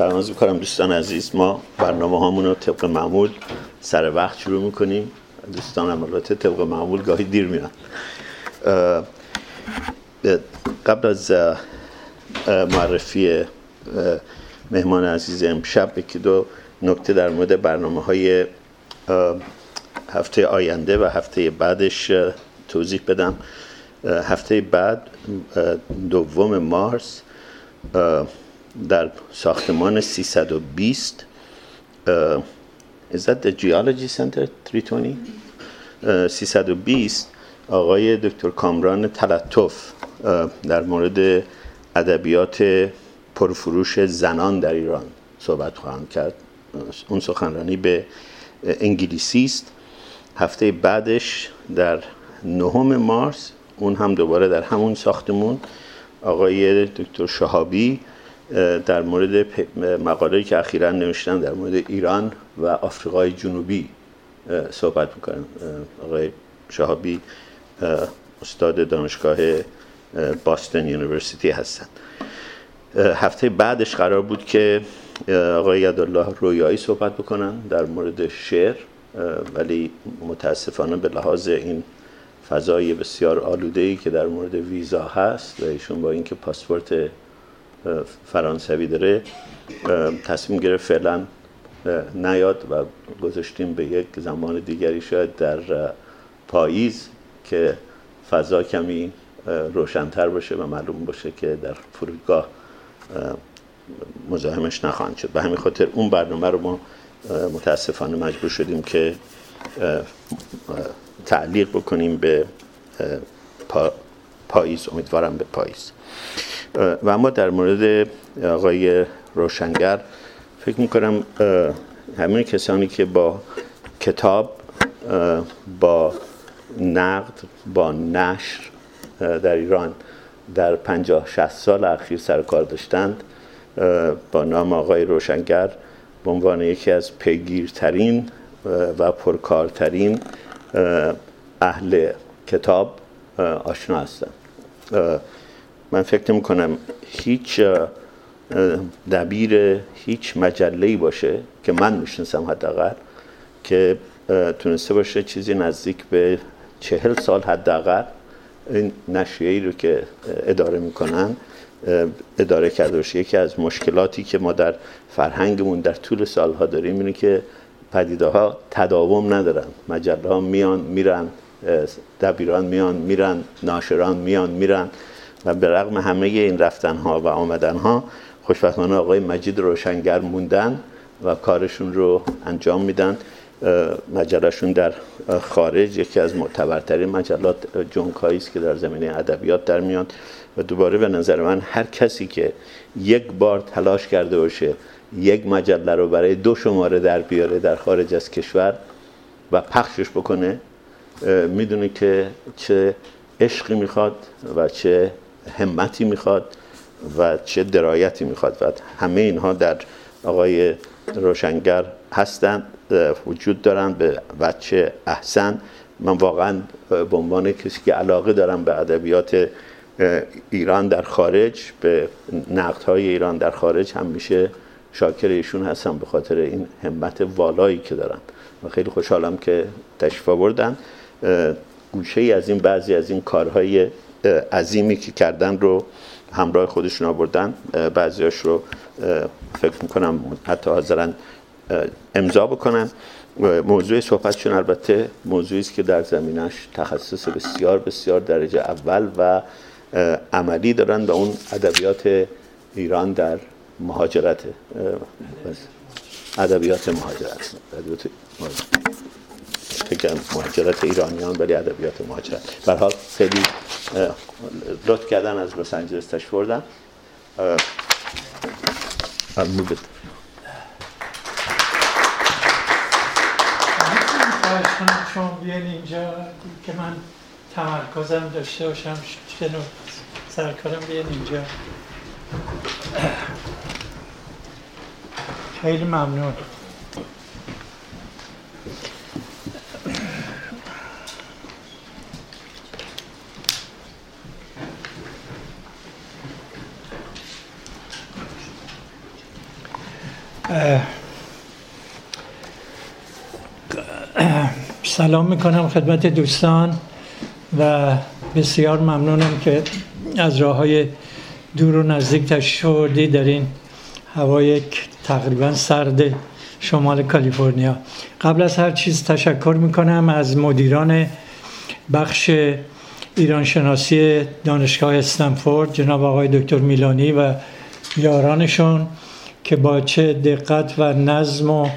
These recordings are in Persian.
سلام از می‌کنم دوستان عزیز. ما برنامه هامون رو طبق معمول سر وقت شروع می‌کنیم. دوستان هم البته طبق معمول گاهی دیر میان. قبل از معرفی مهمان عزیز امشب یکی دو نکته در مورد برنامه های هفته آینده و هفته بعدش توضیح بدم. هفته بعد دوم مارس در ساختمان 320 Is that the Geology Center 320? 320 آقای دکتر کامران تلطف در مورد ادبیات پرفروش زنان در ایران صحبت خواهند کرد اون سخنرانی به انگلیسی است هفته بعدش در نهم مارس اون هم دوباره در همون ساختمون آقای دکتر شهابی در مورد مقاله که اخیرا نوشتن در مورد ایران و آفریقای جنوبی صحبت می‌کنن آقای شهابی استاد دانشگاه باستن یونیورسیتی هستن هفته بعدش قرار بود که آقای یدالله رویایی صحبت بکنن در مورد شعر ولی متاسفانه به لحاظ این فضای بسیار آلوده ای که در مورد ویزا هست و ایشون با اینکه پاسپورت فرانسوی داره. تصمیم گرفت فعلا نیاد و گذاشتیم به یک زمان دیگری شاید در پاییز که فضا کمی روشنتر باشه و معلوم باشه که در فرودگاه مزاحمش نخواهند شد. به همین خاطر اون برنامه رو ما متاسفانه مجبور شدیم که تعلیق بکنیم به پاییز. امیدوارم به پاییز. و اما در مورد آقای روشنگر فکر می‌کنم همین کسانی که با کتاب با نقد با نشر در ایران در پنجاه شست سال اخیر سر کار داشتند با نام آقای روشنگر به عنوان یکی از پیگیرترین و پرکارترین اهل کتاب آشنا هستند من فکر می‌کنم هیچ دبیر هیچ مجله باشه که من می‌شناسم حداقل که تونسته باشه چیزی نزدیک به چهل سال حداقل این نشریه رو که اداره می‌کنن اداره کرده باشه. یکی از مشکلاتی که ما در فرهنگمون در طول سالها داریم اینه که پدیده ها تداوم ندارن. مجله ها میان میرن دبیران میان میرن ناشران میان میرن. و به رغم همه این رفتن ها و آمدن ها خوشبختانه آقای مجید روشنگر موندن و کارشون رو انجام میدن. مجلهشون در خارج یکی از معتبرترین مجلات جونکایی است که در زمینه ادبیات در میاد و دوباره به نظر من هر کسی که یک بار تلاش کرده باشه یک مجله رو برای دو شماره در بیاره در خارج از کشور و پخشش بکنه می‌دونه که چه عشقی می‌خواد و چه همتی می‌خواد و چه درایتی می‌خواد. و همه اینها در آقای روشنگر هستند وجود دارن به وچه احسن. من واقعا به عنوان کسی که علاقه دارم به ادبیات ایران در خارج به نقدهای ایران در خارج هم میشه شاکر ایشون هستم به خاطر این همت والایی که دارن و خیلی خوشحالم که تشریف آوردن. گوشه ای از این بعضی از این کارهای عظیمی که کردن رو همراه خودشون آوردن. بعضیاش رو فکر می‌کنم حتی حاضرن امضا بکنن. موضوع صحبتشون البته موضوعی است که در زمینش تخصص بسیار بسیار درجه اول و عملی دارن و اون ادبیات ایران در مهاجرت ادبیات مهاجرت ادبیات فکر مهاجرت ایرانیان ولی ادبیات مهاجرت. به حال خیلی لطف کردن از لس آنجلس تشریف بردن. شما بیان اینجا که من تمرکزم داشته باشم شنو سرکارم بیان اینجا خیلی ممنون. سلام می‌کنم خدمت دوستان و بسیار ممنونم که از راه های دور و نزدیک تشریف در این هوای تقریبا سرد شمال کالیفرنیا. قبل از هر چیز تشکر می‌کنم از مدیران بخش ایرانشناسی دانشگاه استنفورد جناب آقای دکتر میلانی و یارانشون. که با چه دقت و نظم و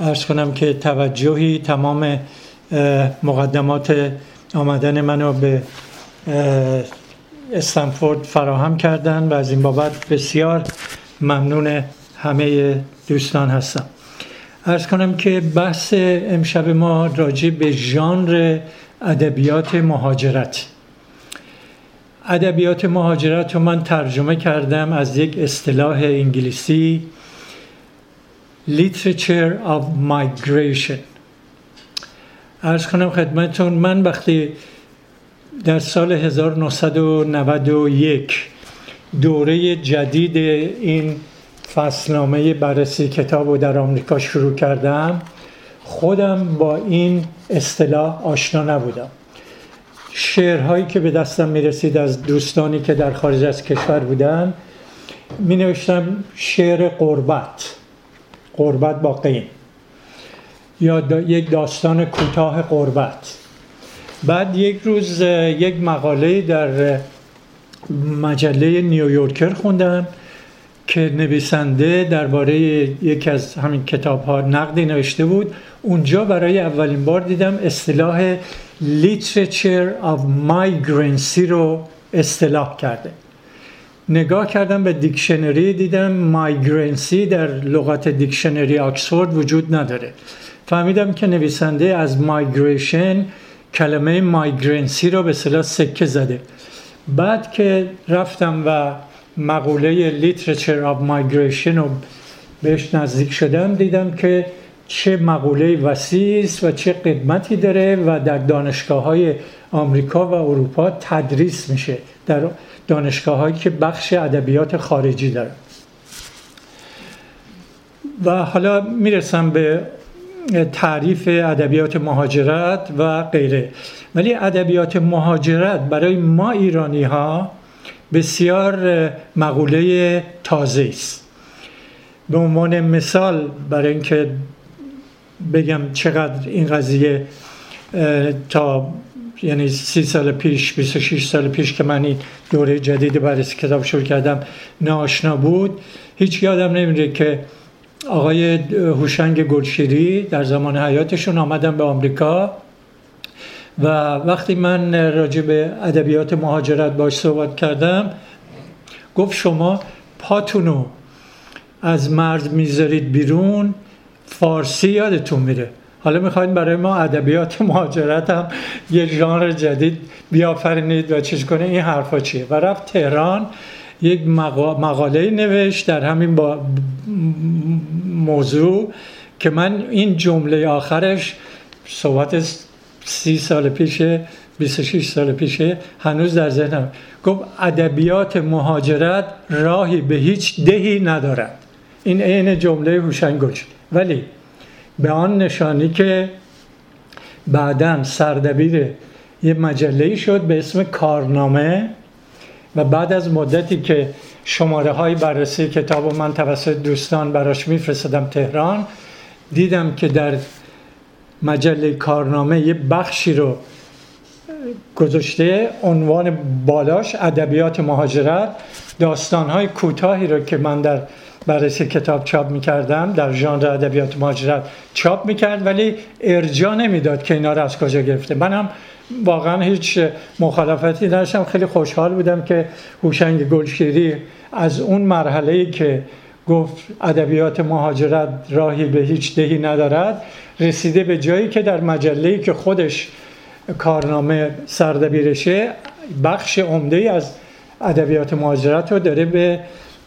ارز کنم که توجهی تمام مقدمات آمدن منو به استنفورد فراهم کردن و از این بابت بسیار ممنون همه دوستان هستم. ارز کنم که بحث امشب ما راجع به ژانر ادبیات مهاجرت. ادبیات مهاجرت رو من ترجمه کردم از یک اصطلاح انگلیسی Literature of Migration. ارز کنم خدمتون من وقتی در سال 1991 دوره جدید این فصلنامه بررسی کتاب رو در آمریکا شروع کردم خودم با این اصطلاح آشنا نبودم. شعرهایی که به دستم می رسید از دوستانی که در خارج از کشور بودن می نوشتم شعر قربت. قربت با قیم یا یک داستان کوتاه قربت. بعد یک روز یک مقاله در مجله نیویورکر خوندم که نویسنده درباره یکی از همین کتاب ها نقدی نوشته بود. اونجا برای اولین بار دیدم اصطلاح literature of migrancy رو اصطلاح کرده. نگاه کردم به دیکشنری دیدم migrancy در لغت دیکشنری آکسفورد وجود نداره. فهمیدم که نویسنده از migration کلمه migrancy رو به اصطلاح سکه زده. بعد که رفتم و مقوله literature of migration رو بهش نزدیک شدم دیدم که چه مقوله وسیع است و چه قدمتی داره و در دانشگاه های آمریکا و اروپا تدریس میشه در دانشگاه هایی که بخش ادبیات خارجی داره و حالا می‌رسم به تعریف ادبیات مهاجرت و غیره. ولی ادبیات مهاجرت برای ما ایرانی ها بسیار مقوله تازه است. به عنوان مثال برای اینکه بگم چقدر این قضیه تا یعنی سی سال پیش 26 سال پیش که من این دوره جدید بررسی کتاب شروع کردم ناشنا بود. هیچ یادم نمیره که آقای هوشنگ گلشیری در زمان حیاتشون آمدن به آمریکا و وقتی من راجع به ادبیات مهاجرت باش صحبت کردم گفت شما پاتونو از مرد می‌ذارید بیرون. فارسی یادتون میره. حالا می‌خواید برای ما ادبیات مهاجرت هم یه ژانر جدید بیافرینید و چیز کنه این حرفا چیه؟ و رفت تهران یک مقاله نوشت در همین با موضوع که من این جمله آخرش صحبت سی سال پیشه 26 سال پیشه هنوز در ذهنم. گفت ادبیات مهاجرت راهی به هیچ دهی ندارد. این عین جمله هوشنگوش ولی به آن نشانی که بعدا سردبیر یه مجله شد به اسم کارنامه و بعد از مدتی که شماره های بررسی کتاب من توسط دوستان براش میفرستدم تهران دیدم که در مجله کارنامه یه بخشی رو گذاشته عنوان بالاش ادبیات مهاجرت داستانهای کوتاهی رو که من در بررسی کتاب چاپ می‌کردم در ژانر ادبیات مهاجرت چاپ می‌کرد ولی ارجا نمی‌داد که اینا رو از کجا گرفته. منم واقعا هیچ مخالفتی نداشتم. خیلی خوشحال بودم که هوشنگ گلشیری از اون مرحله ای که گفت ادبیات مهاجرت راهی به هیچ دهی ندارد رسیده به جایی که در مجله که خودش کارنامه سردبیرشه بخش عمده از ادبیات مهاجرت رو داره به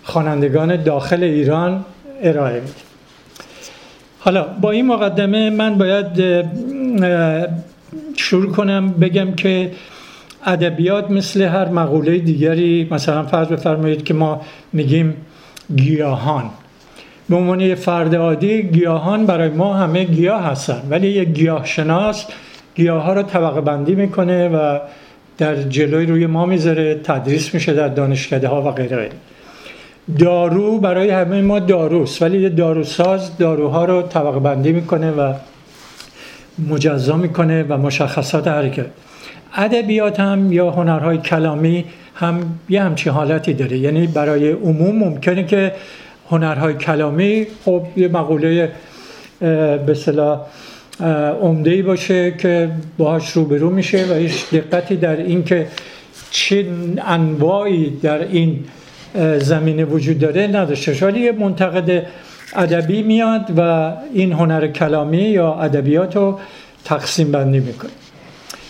خوانندگان داخل ایران ارائه میده حالا با این مقدمه من باید شروع کنم بگم که ادبیات مثل هر مقوله دیگری مثلا فرض بفرمایید که ما میگیم گیاهان. به عنوان فرد عادی گیاهان برای ما همه گیاه هستن. ولی یک گیاه شناس گیاه ها رو طبقه بندی می‌کنه و در جلوی روی ما می‌ذاره تدریس میشه در دانشکده ها و غیره. دارو برای همه ما داروست ولی یه داروساز داروها رو طبقه بندی می‌کنه و مجزا می‌کنه و مشخصات حرکت ادبیات هم یا هنرهای کلامی هم یه همچین حالتی داره. یعنی برای عموم ممکنه که هنرهای کلامی خب یه مقوله به صلاح عمده باشه که باهاش روبرو میشه و هیچ دقتی در این که چه انواعی در این زمینه وجود داره نداشته ولی یه منتقد ادبی میاد و این هنر کلامی یا ادبیات رو تقسیم بندی می‌کنه.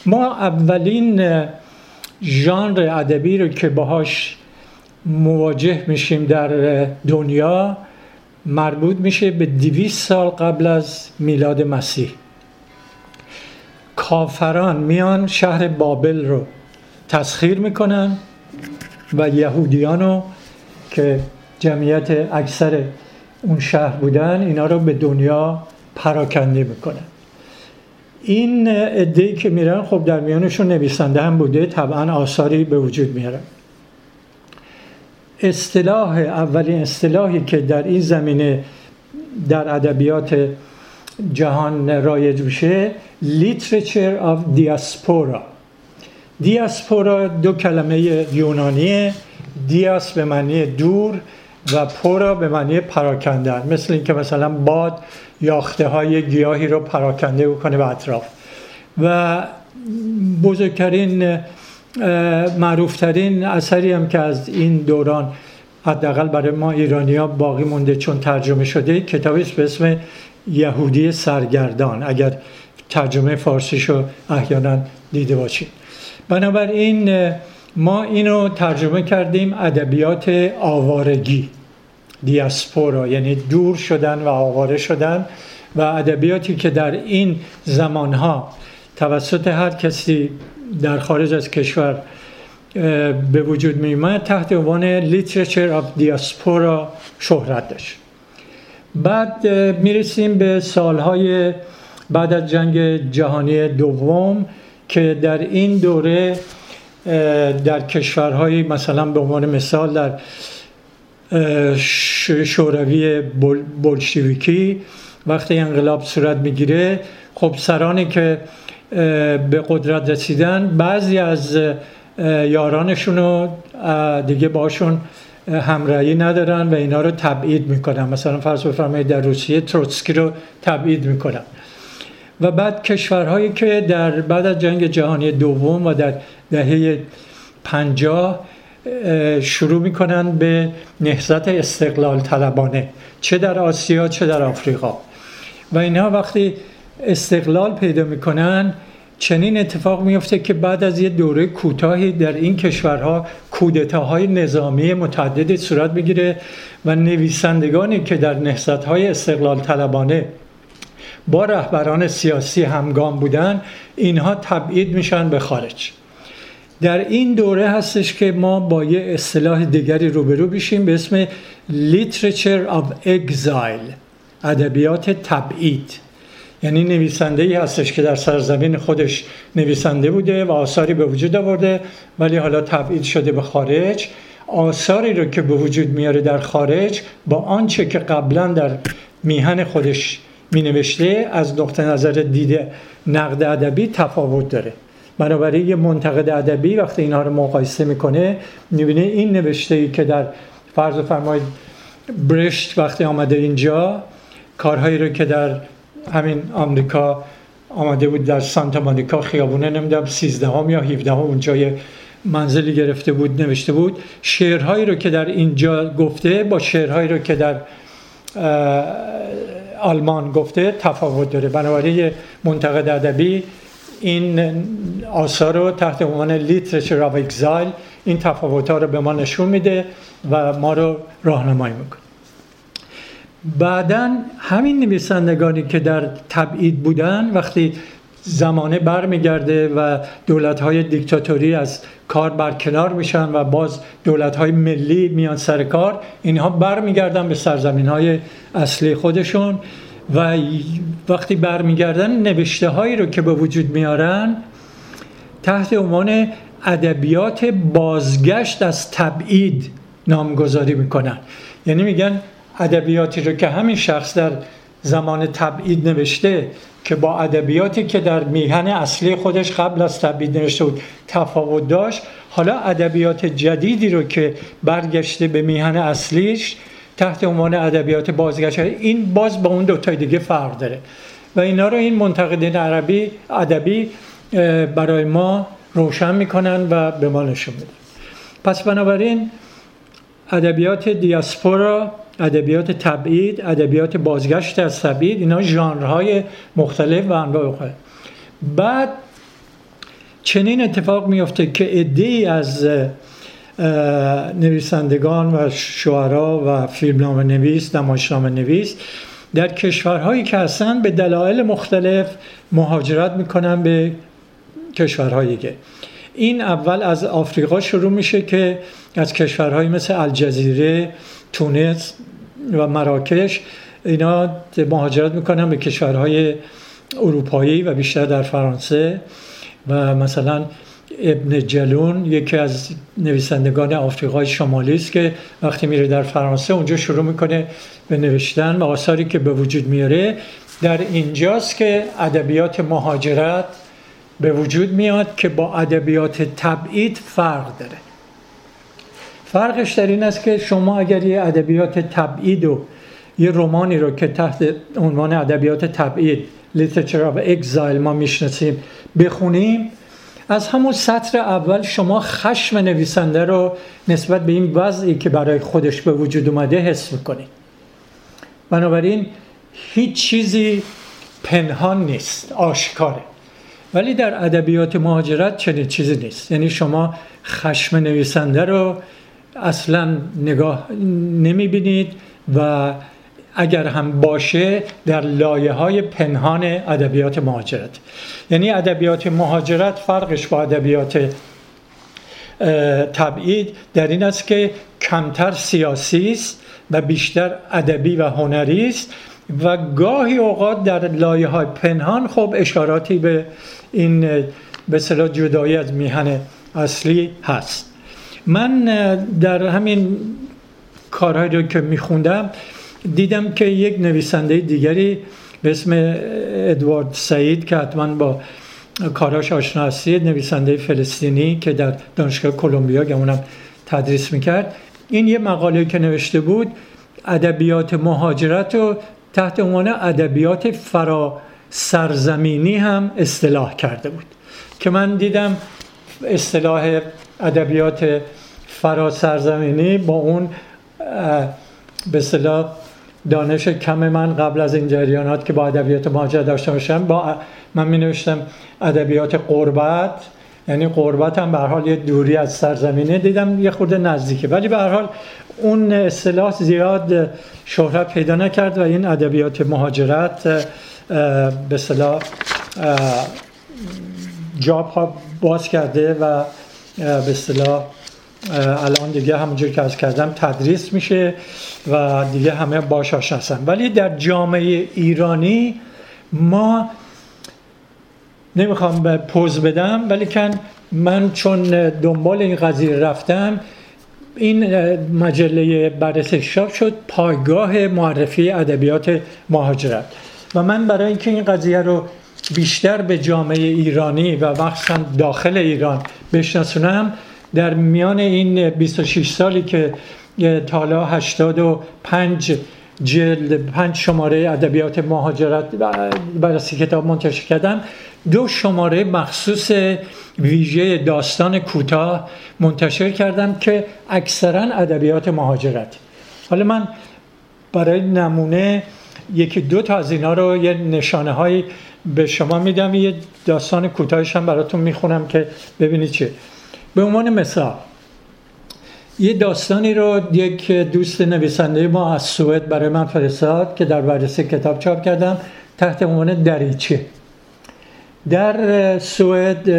ما اولین ژانر ادبی رو که باهاش مواجه میشیم در دنیا مربوط میشه به دیویس سال قبل از میلاد مسیح. کافران میان شهر بابل رو تسخیر می‌کنن. و یهودیان رو که جمعیت اکثر اون شهر بودن اینا رو به دنیا پراکنده می‌کنن. این ای که میرن خب در میانشون نویسنده هم بوده طبعا آثاری به وجود میارن اصطلاح اولین اصطلاحی که در این زمینه در ادبیات جهان رایج میشه literature of diaspora. دیاسپورا دو کلمه یونانیه دیاس به معنی دور و پورا به معنی پراکنده مثل اینکه مثلا باد یاخته های گیاهی رو پراکنده بکنه به اطراف. و بزرگترین معروفترین اثری هم که از این دوران حداقل برای ما ایرانی ها باقی مونده چون ترجمه شده کتابی به اسم یهودی سرگردان. اگر ترجمه فارسیشو احیانا دیده باشید. بنابراین ما اینو ترجمه کردیم ادبیات آوارگی دیاسپورا یعنی دور شدن و آواره شدن و ادبیاتی که در این زمانها توسط هر کسی در خارج از کشور به وجود می تحت عنوان Literature of Diaspora شهرت داشت بعد می‌رسیم به سالهای بعد از جنگ جهانی دوم. که در این دوره در کشورهای مثلا به عنوان مثال در شوروی بولشویکی وقتی انقلاب صورت می‌گیره خب سرانی که به قدرت رسیدن بعضی از یارانشون رو دیگه باشون همراهی ندارن و اینا رو تبعید می‌کنن. مثلا فرض بفرمایید در روسیه تروتسکی رو تبعید می‌کنن. و بعد کشورهایی که در بعد از جنگ جهانی دوم و در دهه پنجاه شروع می‌کنن به نهضت استقلال طلبانه چه در آسیا چه در آفریقا. و اینها وقتی استقلال پیدا می‌کنن چنین اتفاق میفته که بعد از یه دوره کوتاهی در این کشورها کودتاهای نظامی متعددی صورت می‌گیره و نویسندگانی که در نهضت‌های استقلال طلبانه با رهبران سیاسی همگام بودن اینها تبعید میشن به خارج. در این دوره هستش که ما با یه اصطلاح دیگری روبرو بشیم به اسم Literature of Exile ادبیات تبعید. یعنی نویسنده ای هستش که در سرزمین خودش نویسنده بوده و آثاری به وجود آورده ولی حالا تبعید شده به خارج. آثاری رو که به وجود میاره در خارج با آنچه که قبلا در میهن خودش می نوشته از نقطه نظر دیده نقد ادبی تفاوت داره. بنابراین یه منتقد ادبی وقتی اینها رو مقایسه می‌کنه می‌بینه این نوشته ای که در فرض فرمایید برشت وقتی آمده اینجا کارهایی رو که در همین آمریکا آمده بود در سانتا مانیکا خیابونه نمی‌دونم 13 هم یا 17 هم اونجا منزلی گرفته بود نوشته بود شعرهایی رو که در اینجا گفته با شعرهایی رو که در آلمان گفته تفاوت داره. بنابراین منتقد ادبی این آثار رو تحت عنوان literature of exile این تفاوت ها رو به ما نشون میده و ما رو راهنمایی می‌کنه. بعدا همین نویسندگانی که در تبعید بودن وقتی زمانه برمیگرده و دولت های دیکتاتوری از کار برکنار میشن و باز دولت های ملی میان سر کار. اینها برمیگردن به سرزمین های اصلی خودشون و وقتی برمیگردن نوشته هایی رو که به وجود میارن تحت عنوان ادبیات بازگشت از تبعید نامگذاری می‌کنن. یعنی میگن ادبیاتی رو که همین شخص در زمان تبعید نوشته که با ادبیاتی که در میهن اصلی خودش قبل از تبعید نوشته بود تفاوت داشت حالا ادبیات جدیدی رو که برگشته به میهن اصلیش تحت عنوان ادبیات بازگشت این باز با اون دوتای دیگه فرق داره. و اینا رو این منتقدین عربی ادبی برای ما روشن می‌کنن و به ما نشون میدن. پس بنابراین ادبیات دیاسپورا ادبیات تبعید ادبیات بازگشت از تبعید اینا ژانرهای مختلف و انواع بعد چنین اتفاق میفته که عدهای از نویسندگان و شعرا و فیلمنامه نویس نمایشنامه نویس در کشورهایی که هستن به دلایل مختلف مهاجرت می‌کنن به کشورهای دیگه این اول از آفریقا شروع میشه که از کشورهایی مثل الجزیره تونس و مراکش اینا مهاجرت می‌کنن به کشورهای اروپایی و بیشتر در فرانسه و مثلا ابن جلون یکی از نویسندگان آفریقای شمالی است که وقتی میره در فرانسه اونجا شروع می‌کنه به نوشتن و آثاری که به وجود میاره. در اینجاست که ادبیات مهاجرت به وجود میاد که با ادبیات تبعید فرق داره. فرقش در این است که شما اگر یه ادبیات تبعید و یه رومانی رو که تحت عنوان ادبیات تبعید literature of exile ما می‌شناسیم بخونیم از همون سطر اول شما خشم نویسنده رو نسبت به این وضعی که برای خودش به وجود اومده حس می‌کنید. بنابراین هیچ چیزی پنهان نیست آشکاره. ولی در ادبیات مهاجرت چنین چیزی نیست. یعنی شما خشم نویسنده رو اصلا نگاه نمی‌بینید و اگر هم باشه در لایه های پنهان ادبیات مهاجرت. یعنی ادبیات مهاجرت فرقش با ادبیات تبعید در این است که کمتر سیاسی است و بیشتر ادبی و هنری است و گاهی اوقات در لایه های پنهان خب اشاراتی به این به صلاح جدایی از میهن اصلی هست. من در همین کارهایی رو که میخوندم دیدم که یک نویسنده دیگری به اسم ادوارد سعید که حتما با کاراش آشنا هستید نویسنده فلسطینی که در دانشگاه کلمبیا گمونم تدریس می‌کرد این یه مقاله که نوشته بود ادبیات مهاجرت رو تحت عنوان ادبیات فرا سرزمینی هم اصطلاح کرده بود. که من دیدم اصطلاح ادبیات فرا سرزمینی با اون به اصطلاح دانش کم من قبل از این جریانات که با ادبیات مهاجرت داشته باشم با من می نوشتم ادبیات قربت. یعنی قربت هم به حال یه دوری از سرزمینه دیدم یه خورده نزدیکه. ولی به حال اون اصطلاح زیاد شهرت پیدا نکرد و این ادبیات مهاجرت به اصطلاح جاب ها باز کرده و به اصطلاح الان دیگه همونجور که از کردم تدریس میشه و دیگه همه باش آشناسن ولی در جامعه ایرانی ما نمی‌خوام به پوز بدم ولی کن من چون دنبال این قضیه رفتم این مجله بررسی شاب شد پایگاه معرفی ادبیات مهاجرت. و من برای اینکه این قضیه رو بیشتر به جامعه ایرانی و مخصوصا داخل ایران بشناسونم. در میان این 26 سالی که تالا 85 جلد پنج شماره ادبیات مهاجرت بررسی کتاب منتشر کردم دو شماره مخصوص ویژه داستان کوتاه منتشر کردم که اکثرا ادبیات مهاجرت. حالا من برای نمونه یکی دو تا از اینا رو یه نشانه های به شما میدم. یه داستان کوتاهش هم براتون می‌خونم که ببینید چه به عنوان مثال یه داستانی رو یک دوست نویسنده ما از سوئد برای من فرستاد که در بررسی کتاب چاپ کردم تحت عنوان دریچه. در سوئد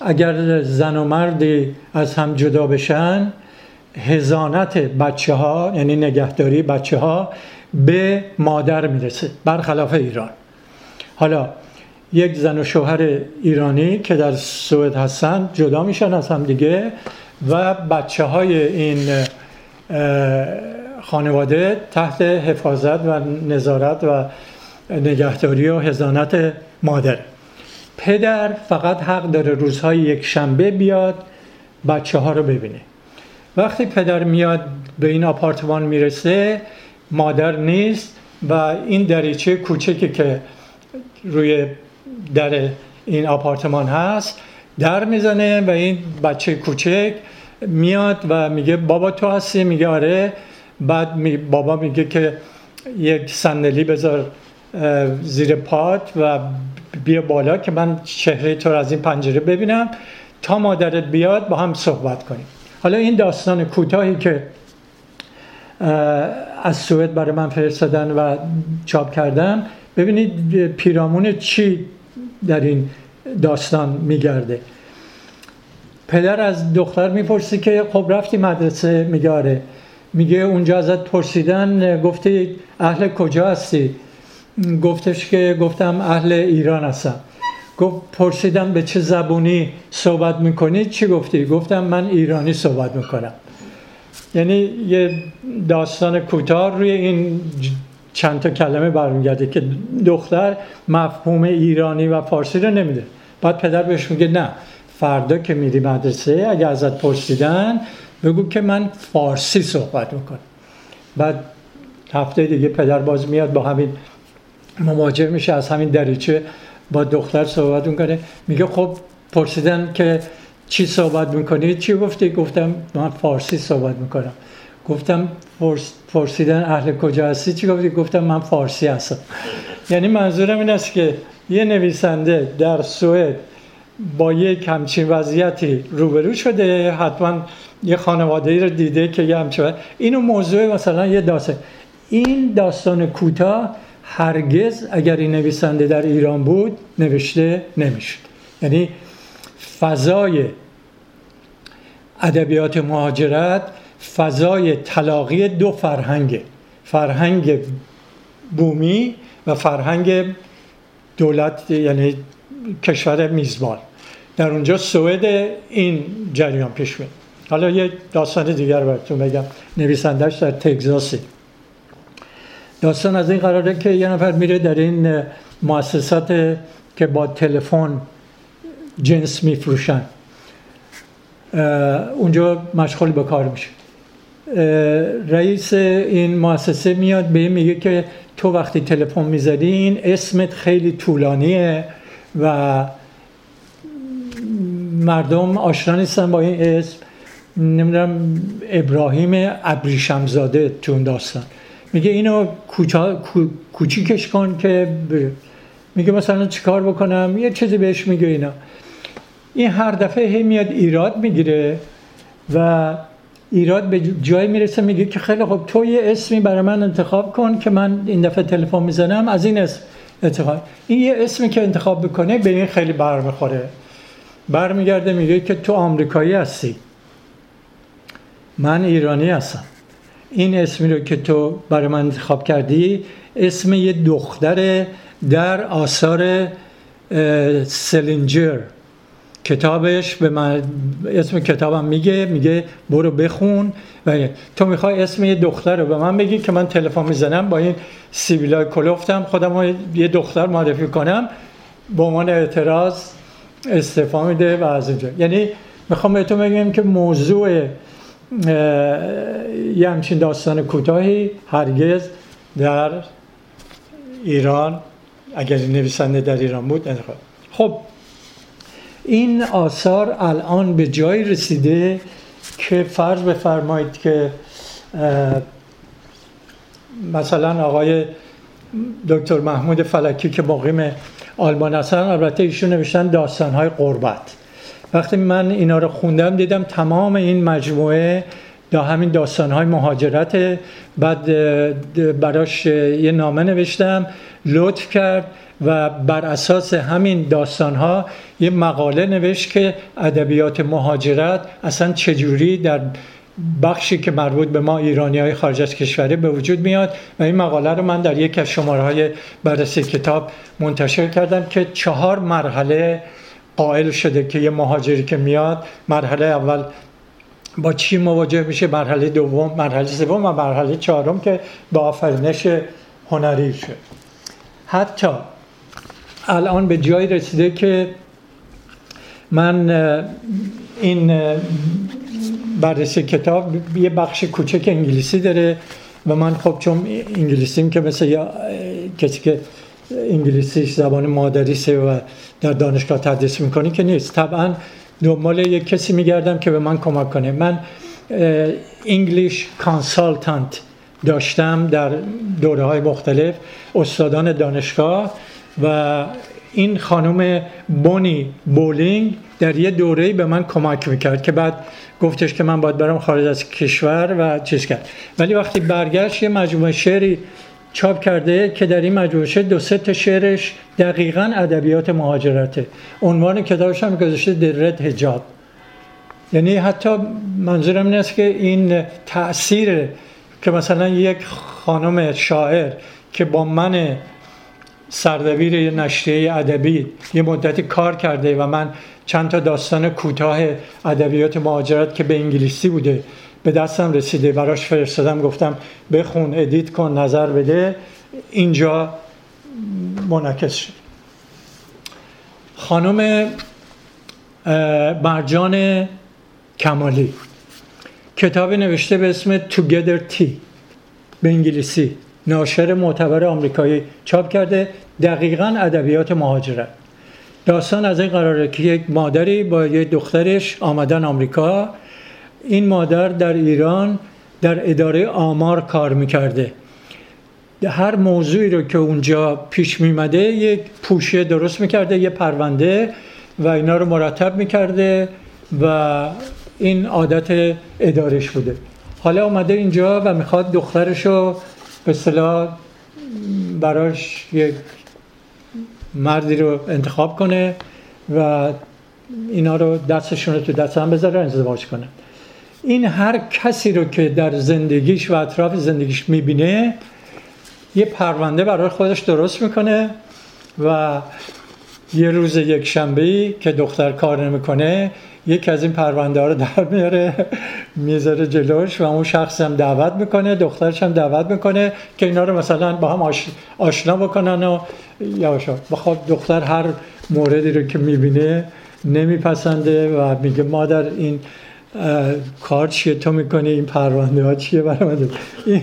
اگر زن و مردی از هم جدا بشن هزانت بچه ها یعنی نگهداری بچه ها به مادر می‌رسه برخلاف ایران. حالا یک زن و شوهر ایرانی که در سوئد هستن جدا میشن از هم دیگه و بچه های این خانواده تحت حفاظت و نظارت و نگهداری و هزانت مادر. پدر فقط حق داره روزهای یک شنبه بیاد بچه ها رو ببینه. وقتی پدر میاد به این آپارتمان می‌رسه مادر نیست و این دریچه کوچکی که روی در این آپارتمان هست در می‌زنه و این بچه کوچک میاد و میگه بابا تو هستی؟ میگه آره. بعد می بابا میگه که یک صندلی بذار زیر پات و بیا بالا که من چهره تو از این پنجره ببینم. تا مادرت بیاد با هم صحبت کنیم. حالا این داستان کوتاهی که از سوئد برای من فرستادن و چاپ کردم ببینید پیرامون چی در این داستان میگرده. پدر از دختر می‌پرسه که خب رفتی مدرسه؟ میگه آره. میگه اونجا ازت پرسیدن گفته اهل کجا هستی؟ گفتش که گفتم اهل ایران هستم. گفت پرسیدم به چه زبونی صحبت می‌کنی؟ چی گفتی؟ گفتم من ایرانی صحبت می‌کنم. یعنی یه داستان کوتاه روی این چند تا کلمه برمیگرده که دختر مفهوم ایرانی و فارسی رو نمیده. بعد پدر بهش میگه نه فردا که میری مدرسه اگه ازت پرسیدن بگو که من فارسی صحبت می‌کنم. بعد هفته دیگه پدر باز میاد با همین مواجه میشه از همین دریچه با دختر صحبت می‌کنه. میگه خب پرسیدن که چی صحبت می‌کنی؟ چی گفتی؟ گفتم من فارسی صحبت می‌کنم. گفتم پرسیدن اهل کجا هستی؟ چی گفتی؟ گفتم من فارسی هستم. یعنی منظورم این است که یه نویسنده در سوئد با یک همچین وضعیتی روبرو شده حتما یه خانواده ای رو دیده که یه همچین اینو موضوع مثلا یه داستان. این داستان کوتاه هرگز اگر این نویسنده در ایران بود نوشته نمی‌شد. یعنی فضای ادبیات مهاجرت فضای تلاقی دو فرهنگ فرهنگ بومی و فرهنگ دولت یعنی کشور میزبان. در اونجا سوئد این جریان پیش میاد. حالا یه داستان دیگر براتون بگم. نویسندهش در تگزاسی داستان از این قراره که یه نفر میره در این مؤسسات که با تلفن جنس میفروشن. اونجا مشغول به کار میشه. رئیس این مؤسسه میاد به میگه که تو وقتی تلفن می‌زدی این اسمت خیلی طولانیه و مردم آشنا نیستن با این اسم. نمی‌دونم ابراهیم ابریشمزاده تو اون داستان. میگه اینو کوچیکش کن که میگه مثلا چیکار بکنم؟ یه چیزی بهش میگه اینا. این هر دفعه هی میاد ایراد می‌گیره و ایراد به جای می‌رسه میگه که خیلی خب تو یه اسمی برای من انتخاب کن که من این دفعه تلفن می‌زنم از این اسم انتخاب. این یه اسمی که انتخاب بکنه به این خیلی برمیخوره. برمیگرده میگه که تو آمریکایی هستی. من ایرانی هستم. این اسمی رو که تو برای من انتخاب کردی اسم یه دختر در آثار سلینجر. کتابش به من اسم کتابم میگه میگه برو بخون. و تو می‌خوای اسم یه دختر رو به من بگی که من تلفن می‌زنم با این سیبیلای کلوفتم خودم رو یه دختر معرفی کنم. به عنوان اعتراض استفا میده و از اینجا. یعنی می‌خوام بهتون بگم که موضوع یه همچین داستان کوتاهی هرگز در ایران اگر نویسنده در ایران بود خب این آثار الان به جای رسیده که فرض بفرمایید که مثلا آقای دکتر محمود فلکی که مقیم آلمان هستن البته ایشون نوشتن داستانهای قربت. وقتی من اینا رو خوندم دیدم تمام این مجموعه دا همین داستان های مهاجرت بعد براش یه نامه نوشتم لطف کرد. و بر اساس همین داستان ها یه مقاله نوشت که ادبیات مهاجرت اصلا چجوری در بخشی که مربوط به ما ایرانی های خارج از کشوری به وجود میاد و این مقاله رو من در یک از شماره های بررسی کتاب منتشر کردم که چهار مرحله قائل شده که یه مهاجری که میاد مرحله اول با چی مواجه میشه مرحله دوم مرحله سوم و مرحله چهارم که با آفرینش هنری شد حتی الان به جایی رسیده که من این بررسی کتاب یه بخش کوچک انگلیسی داره و من خب چون انگلیسیم که مثل یا کسی که انگلیسیش زبان مادریسه و در دانشگاه تدریس می‌کنی که نیست. طبعا دنبال یک کسی میگردم که به من کمک کنه. من English consultant داشتم در دوره های مختلف استادان دانشگاه. و این خانم بونی بولینگ در یه دوره به من کمک می‌کرد که بعد گفتش که من باید برم خارج از کشور و چیز کرد. ولی وقتی برگشت یه مجموعه شعری چاپ کرده که در این مجموعه دو سه تا شعرش دقیقا ادبیات مهاجرته. عنوان کتابش هم گذاشته درد هجاب یعنی حتی منظورم این است که این تاثیر که مثلا یک خانم شاعر که با من سردبیر نشریه ادبی یه مدتی کار کرده و من چند تا داستان کوتاه ادبیات مهاجرت که به انگلیسی بوده به دستم رسیده. براش فرستادم گفتم بخون ادیت کن نظر بده. اینجا منعکس شد. خانم مرجان کمالی. کتابی نوشته به اسم Together Tea به انگلیسی. ناشر معتبر آمریکایی چاپ کرده دقیقا ادبیات مهاجرت داستان از این قراره که یک مادری با یک دخترش آمدن آمریکا این مادر در ایران در اداره آمار کار می‌کرده. هر موضوعی رو که اونجا پیش میمده یک پوشه درست می‌کرده یه پرونده و اینا رو مرتب می‌کرده و این عادت ادارش بوده. حالا اومده اینجا و می‌خواد دخترش رو به صلاح براش یک مردی رو انتخاب کنه و اینا رو دستشون رو تو دست هم بذاره ازدواج کنه. این هر کسی رو که در زندگیش و اطراف زندگیش می‌بینه یه پرونده برای خودش درست می‌کنه و یه روز یک شنبه که دختر کار نمی‌کنه یکی از این پرونده ها رو در میاره می‌ذاره جلوش و اون شخص هم دعوت می‌کنه دخترش هم دعوت می‌کنه که اینا رو مثلا با هم آشنا بکنن و یواشا بخواد دختر هر موردی رو که می‌بینه نمیپسنده و میگه مادر این کار چیه؟ تو می‌کنی؟ این پرونده ها چیه برای این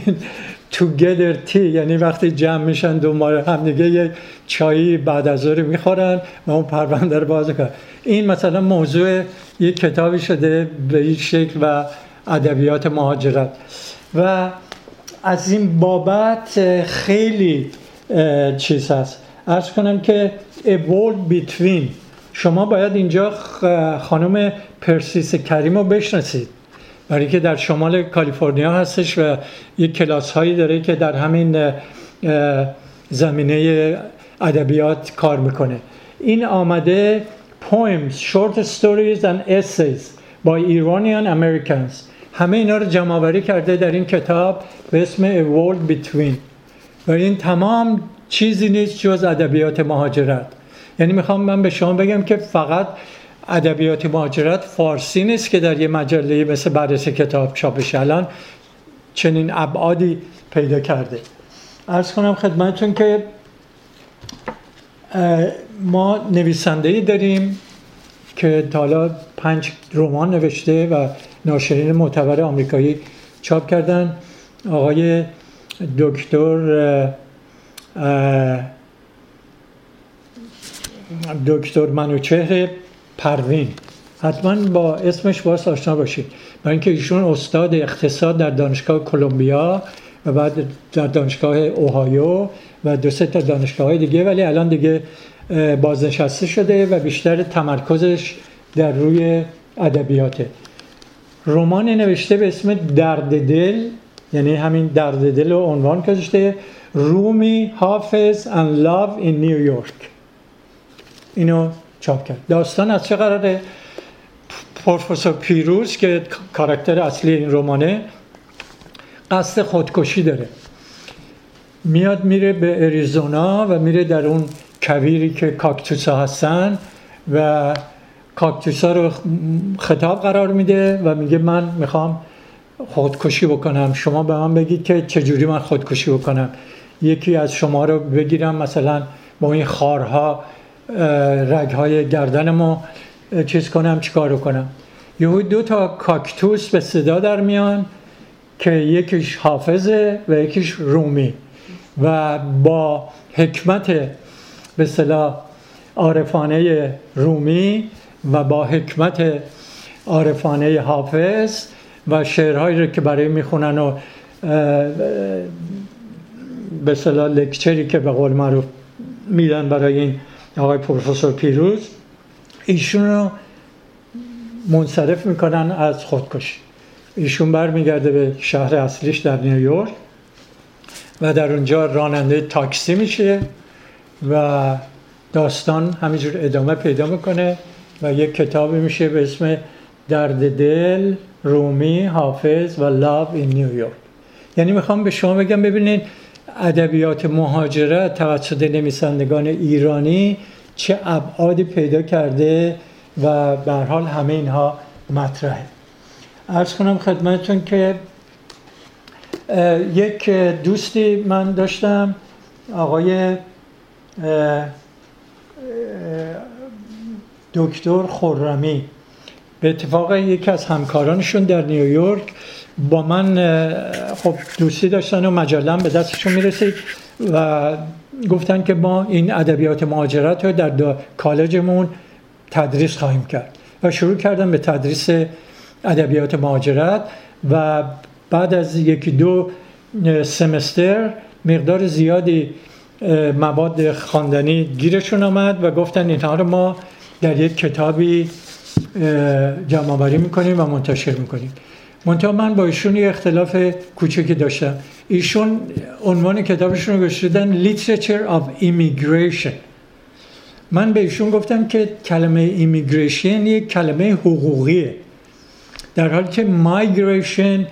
together tea. یعنی وقتی جمع میشن دو هم دیگه یه چایی بعد از ظهر می‌خورن و اون پرونده رو باز کنن این مثلا موضوع یه کتابی شده به این شکل و ادبیات مهاجرت. و از این بابت خیلی چیز هست. ارز کنم که a world between. شما باید اینجا خانم پرسیس کریم رو بشناسید. برای که در شمال کالیفرنیا هستش و یک کلاس هایی داره که در همین زمینه ادبیات کار می‌کنه. این آمده poems, short stories and essays by Iranian Americans. همه اینا رو جمع کرده در این کتاب به اسم A World Between. و این تمام چیزی نیست جز ادبیات مهاجرت. یعنی می‌خوام من به شما بگم که فقط ادبیات مهاجرت فارسی نیست که در یه مجله مثل بررسی کتاب چاپش الان چنین ابعادی پیدا کرده. ارز کنم خدمتتون که ما نویسنده داریم که حالا پنج رمان نوشته و ناشرین معتبر آمریکایی چاپ کردن. آقای دکتر دکتر منوچهر پروین. حتما با اسمش باید آشنا باشید. برای اینکه ایشون استاد اقتصاد در دانشگاه کلمبیا و بعد در دانشگاه اوهایو و دو سه تا دانشگاه های دیگه ولی الان دیگه بازنشسته شده و بیشتر تمرکزش در روی ادبیاته. رمانی نوشته به اسم درد دل یعنی همین درد دل رو عنوان گذاشته رومی حافظ and love New York. اینو چاپ کرد. داستان از چه قراره؟ پروفسور پیروز که کاراکتر اصلی این رمانه قصد خودکشی داره. میاد میره به اریزونا و میره در اون کویری که کاکتوس ها هستن و کاکتوس ها رو خطاب قرار میده و میگه من می‌خوام خودکشی بکنم. شما به من بگید که چجوری من خودکشی بکنم. یکی از شما رو بگیرم مثلا با این خارها رگهای گردنمو چیز کنم چیکار کنم؟ یهو دو تا کاکتوس به صدا در میان که یکیش حافظه و یکیش رومی و با حکمت به صلاح عارفانه رومی و با حکمت عارفانه حافظ و شعرهایی رو که برای می‌خونن و به صلاح لکچری که به قول معروف میدن برای این آقای پروفسور پیروز ایشون رو منصرف می‌کنن از خودکشی. ایشون برمیگرده به شهر اصلیش در نیویورک و در اونجا راننده تاکسی میشه و داستان همینجور ادامه پیدا می‌کنه و یک کتابی میشه به اسم درد دل رومی حافظ و لاو این نیویورک یعنی می‌خوام به شما بگم ببینید ادبیات مهاجرت توسط نویسندگان ایرانی چه ابعادی پیدا کرده و به حال همه اینها مطرحه. ارز کنم خدمتتون که یک دوستی من داشتم آقای دکتر خورمی به اتفاق یکی از همکارانشون در نیویورک با من خب دوستی داشتن و مجلم به دستشون می‌رسید و گفتن که ما این ادبیات مهاجرت رو در کالجمون تدریس خواهیم کرد. و شروع کردم به تدریس ادبیات مهاجرت و بعد از یکی دو سمستر مقدار زیادی مواد خواندنی گیرشون آمد و گفتن اینها رو ما در یک کتابی جمع آوری می‌کنیم و منتشر می‌کنیم. منتها من با ایشون یه اختلاف کوچکی داشتم. ایشون عنوان کتابشون رو گذاشتن Literature of Immigration. من به ایشون گفتم که کلمه ایمیگریشن یک کلمه حقوقیه. در حالی که مایگریشن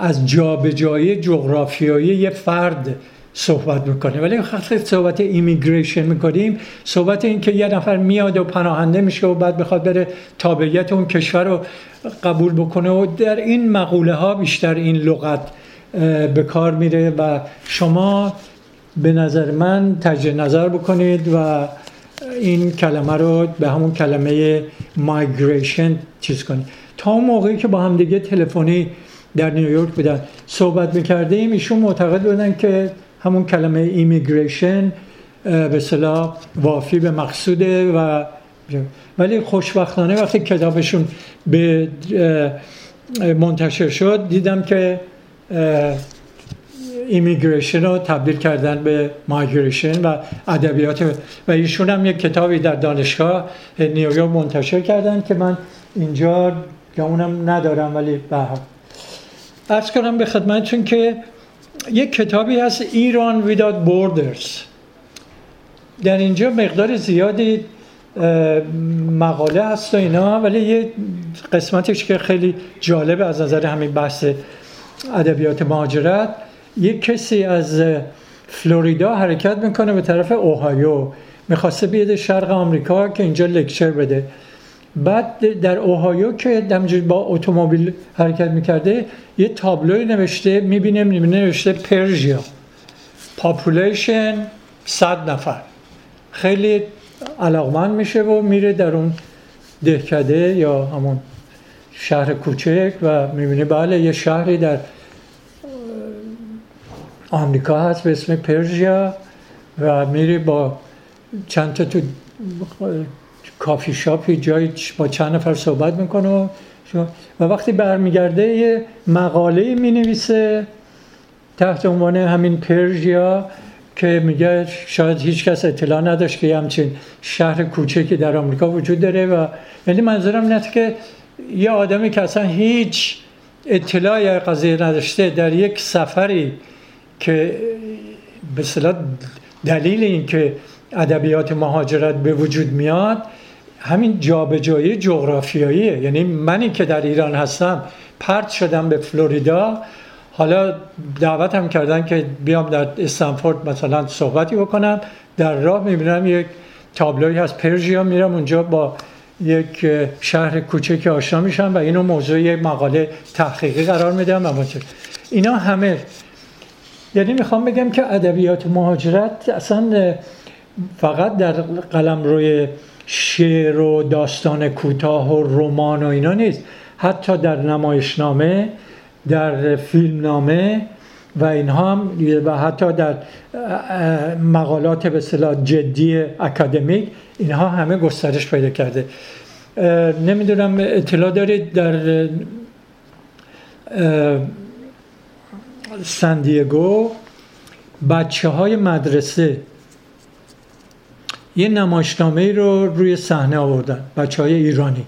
از جابجایی جغرافیایی یه فرد صحبت می‌کنه. ولی وقتی صحبت ایمیگریشن می‌کنیم. صحبت این که یه نفر میاد و پناهنده میشه و بعد بخواد بره تابعیت اون کشور رو قبول بکنه و در این مقوله ها بیشتر این لغت به کار میره و شما به نظر من تجه نظر بکنید و این کلمه رو به همون کلمه مایگریشن چیز کنید. تا اون موقعی که با هم دیگه تلفنی در نیویورک بودن صحبت می‌کردیم ایشون معتقد بودن که همون کلمه immigration به اصطلاح وافی به مقصوده و ولی خوشبختانه وقتی کتابشون به منتشر شد دیدم که immigration رو تبدیل کردن به migration و ادبیات و ایشون هم یک کتابی در دانشگاه نیویورک منتشر کردن که من اینجا که اونم ندارم ولی به ارز کنم به خدمتتون که یک کتابی هست ایران without borders. در اینجا مقدار زیادی مقاله هست و اینا ولی یه قسمتش که خیلی جالب از نظر همین بحث ادبیات مهاجرت یک کسی از فلوریدا حرکت می‌کنه به طرف اوهایو. می‌خواسته بیاد شرق آمریکا که اینجا lecture بده. بعد در اوهایو که همینجور با اتومبیل حرکت می‌کرده یه تابلوی نوشته می‌بینه نوشته Persia population صد نفر. خیلی علاقمند میشه و میره در اون دهکده یا همون شهر کوچک و می‌بینه بله یه شهری در آمریکا هست به اسم پرژیا و میره با چند تا تو کافی شاپی جای با چند نفر صحبت می‌کنه و وقتی برمیگرده یه مقاله می نویسه تحت عنوان همین پرژیا که میگه شاید هیچ کس اطلاع نداشت که همچین شهر کوچکی در آمریکا وجود داره و یعنی منظورم نه که یه آدمی که اصلا هیچ اطلاعی قضیه نداشته در یک سفری که به دلیل اینکه ادبیات مهاجرت به وجود میاد همین جابجایی جغرافیاییه. یعنی منی که در ایران هستم پرت شدم به فلوریدا. حالا دعوت هم کردن که بیام در استنفورد مثلا صحبتی بکنم. در راه می‌بینم یک تابلوی هست. پرژیا میرم اونجا با یک شهر کوچک آشنا میشم و اینو موضوع مقاله تحقیقی قرار میدم و اینا همه. یعنی می‌خوام بگم که ادبیات مهاجرت اصلا فقط در قلم روی شعر و داستان کوتاه و رمان و اینا نیست. حتی در نمایشنامه در فیلمنامه و اینها هم و حتی در مقالات به صلاح جدی اکادمیک اینها همه گسترش پیدا کرده. نمی‌دونم اطلاع دارید در سندیگو بچه های مدرسه یه نمایشنامه رو روی صحنه آوردن بچه های ایرانی.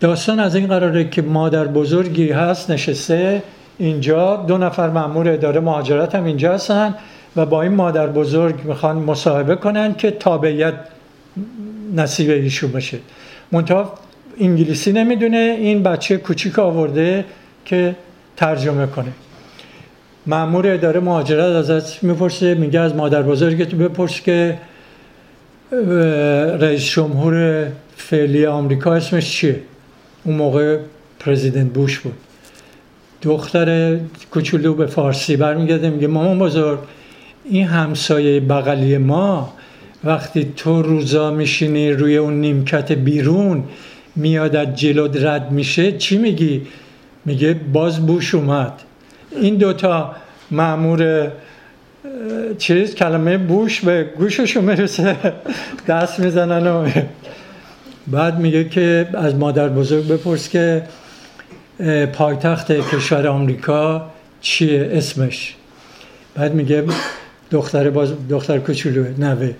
داستان از این قراره که مادر بزرگی هست نشسته اینجا دو نفر مأمور اداره مهاجرت هم اینجا هستن و با این مادر بزرگ می‌خوان مصاحبه کنن که تابعیت نصیب ایشون باشه. منتها انگلیسی نمی‌دونه این بچه کوچیک آورده که ترجمه کنه. مأمور اداره مهاجرت ازش می‌پرسه میگه از مادر بزرگت بپرس که رئیس جمهور فعلی آمریکا اسمش چیه؟ اون موقع پرزیدنت بوش بود. دختر کوچولو به فارسی برمیگرده میگه مامان بزرگ این همسایه بغلی ما وقتی تو روزا میشینی روی اون نیمکت بیرون میاد از جلو رد میشه چی میگی؟ میگه باز بوش اومد. این دوتا معمور چیز کلمه بوش به گوششون می‌رسه. دست می‌زنن و بعد میگه که از مادر بزرگ بپرس که پایتخت کشور آمریکا چیه اسمش؟ بعد میگه دختر باز دختر کوچولو نوه.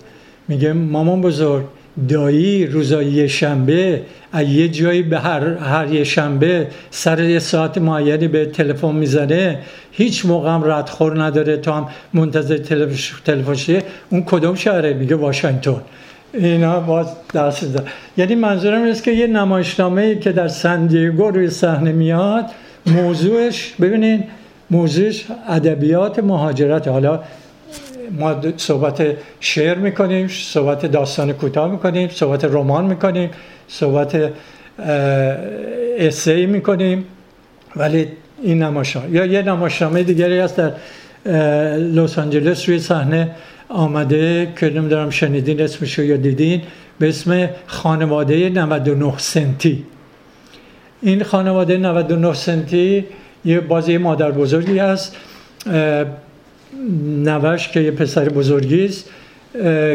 میگه مامان بزرگ دایی روزای یه شنبه یه جایی به هر, هر یه شنبه سر یه ساعت معینی به تلفن می‌زنه. هیچ موقع هم ردخور نداره تا هم منتظر تلفن اون کدوم شهره؟ میگه واشنگتن. اینا باز دست زد یعنی منظورم است که یه نمایشنامه که در سندیگو روی صحنه میاد موضوعش ببینید موضوعش ادبیات مهاجرت. حالا ما صحبت شعر می‌کنیم صحبت داستان کوتاه می‌کنیم صحبت رمان می‌کنیم صحبت اسی می‌کنیم. ولی این نمایشنامه یا یه نمایشنامه دیگری هست در لس آنجلس روی صحنه آمده که نمی‌دونم شنیدین اسمشو یا دیدین. به اسم خانواده 99 سنتی. این خانواده 99 سنتی یه بازی مادر بزرگی هست نوش که یه پسر بزرگی است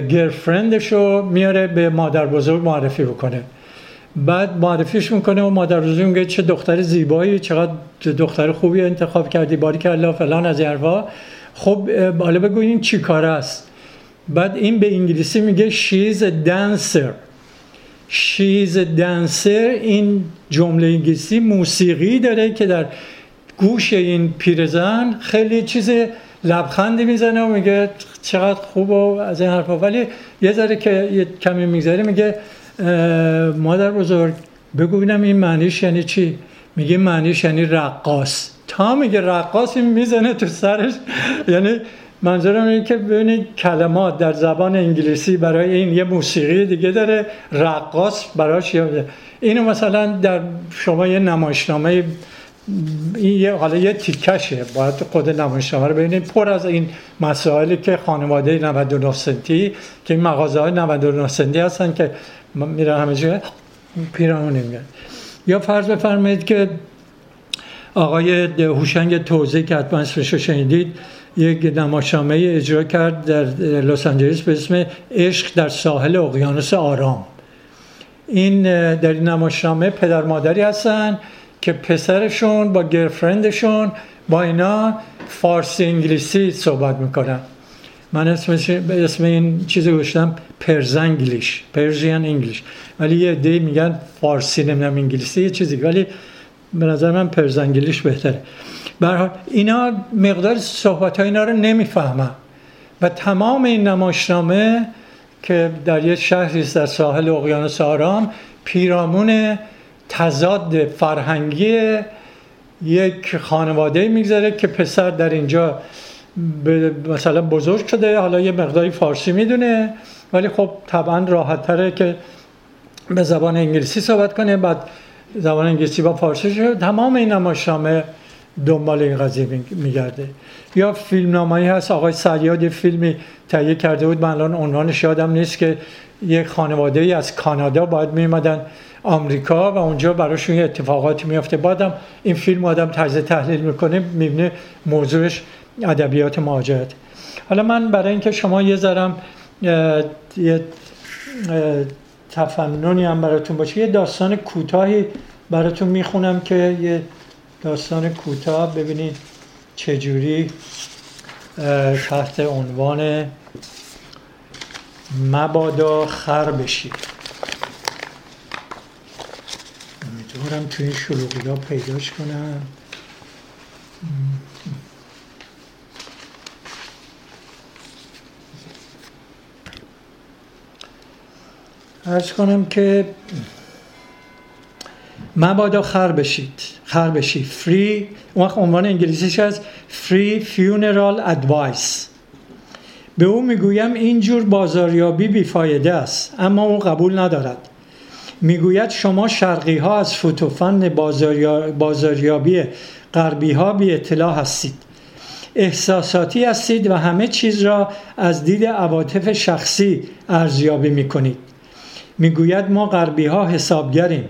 گرفرندش رو میاره به مادر بزرگ معرفی بکنه. بعد معرفیش می‌کنه و مادر بزرگ میگه چه دختر زیبایی چقدر دختر خوبی انتخاب کردی باری که الله فلان از یروا خب حالا بگو این چی کار است؟ بعد این به انگلیسی میگه dancer. She's a dancer. این جمله انگلیسی موسیقی داره که در گوش این پیرزن خیلی چیز لبخندی می‌زنه و میگه چقدر خوب و از این حرفا. ولی یه ذره که یه کمی میگذره میگه مادر بزرگ بگو بینم این معنیش یعنی چی؟ میگه معنیش یعنی رقاص. تا میگه رقاص این می‌زنه تو سرش. یعنی منظورم اینه که ببینید کلمات در زبان انگلیسی برای این یه موسیقی دیگه داره. رقاص براش اینو مثلا در شما یه نمایشنامه این یه حالا یه تیکشه باید خود نمایشنامه رو ببینید پر از این مسائلی که خانواده 99 سنتی که این مغازه های 99 سنتی هستن که میرن همه جای پیرامون میگن. یا فرض بفرمایید که آقای هوشنگ توزی که حتما اسمش شنیدید یک نمایشنامه اجرا کرد در لس آنجلس به اسم عشق در ساحل اقیانوس آرام. این در این نمایشنامه پدر مادری هستن که پسرشون با گرفرندشون با اینا فارسی انگلیسی صحبت می‌کنن. من اسمش اسم این چیز گذاشتم Persenglish Persian English ولی یه عده‌ای میگن فارسی نمی‌دونم انگلیسی یه چیزی. ولی به نظر من Persenglish بهتره. برحال اینا مقدار صحبت های اینا رو نمی‌فهمم و تمام این نمایشنامه که در یه شهری در ساحل اقیانوس آرام پیرامون تضاد فرهنگی یک خانواده می‌گذاره که پسر در اینجا مثلا بزرگ شده حالا یه مقداری فارسی می‌دونه ولی خب طبعا راحت تره که به زبان انگلیسی صحبت کنه. بعد زبان انگلیسی با فارسی شده تمام این نمایشنامه دنبال این قضیه میگرده. یا فیلم نامایی هست آقای سریاد یه فیلمی تهیه کرده بود. من الان عنوانش یادم نیست که یک خانواده ای از کانادا باید میمدن آمریکا و اونجا براشون یه اتفاقاتی میافته. بعدم این فیلم آدم تجزیه تحلیل می‌کنه می‌بینه موضوعش ادبیات مهاجرت. حالا من برای اینکه شما یه ذرم یه تفننی هم براتون باشه یه داستان کوتاهی براتون می‌خونم که یه داستان کوتاه ببینید چجوری تحت عنوان مبادا خر بشید امیدوارم توی این شلوغی ها پیداش کنم. ارز کنم که مبادا خر بشید خر بشید. فری اون وقت عنوان انگلیسیش از free funeral advice به او می‌گویم اینجور بازاریابی بیفایده است اما او قبول ندارد. می‌گوید شما شرقی ها از فوت و فن بازاریابی غربی ها بی اطلاع هستید. احساساتی هستید و همه چیز را از دید عواطف شخصی ارزیابی می‌کنید. می‌گوید ما غربی ها حسابگریم.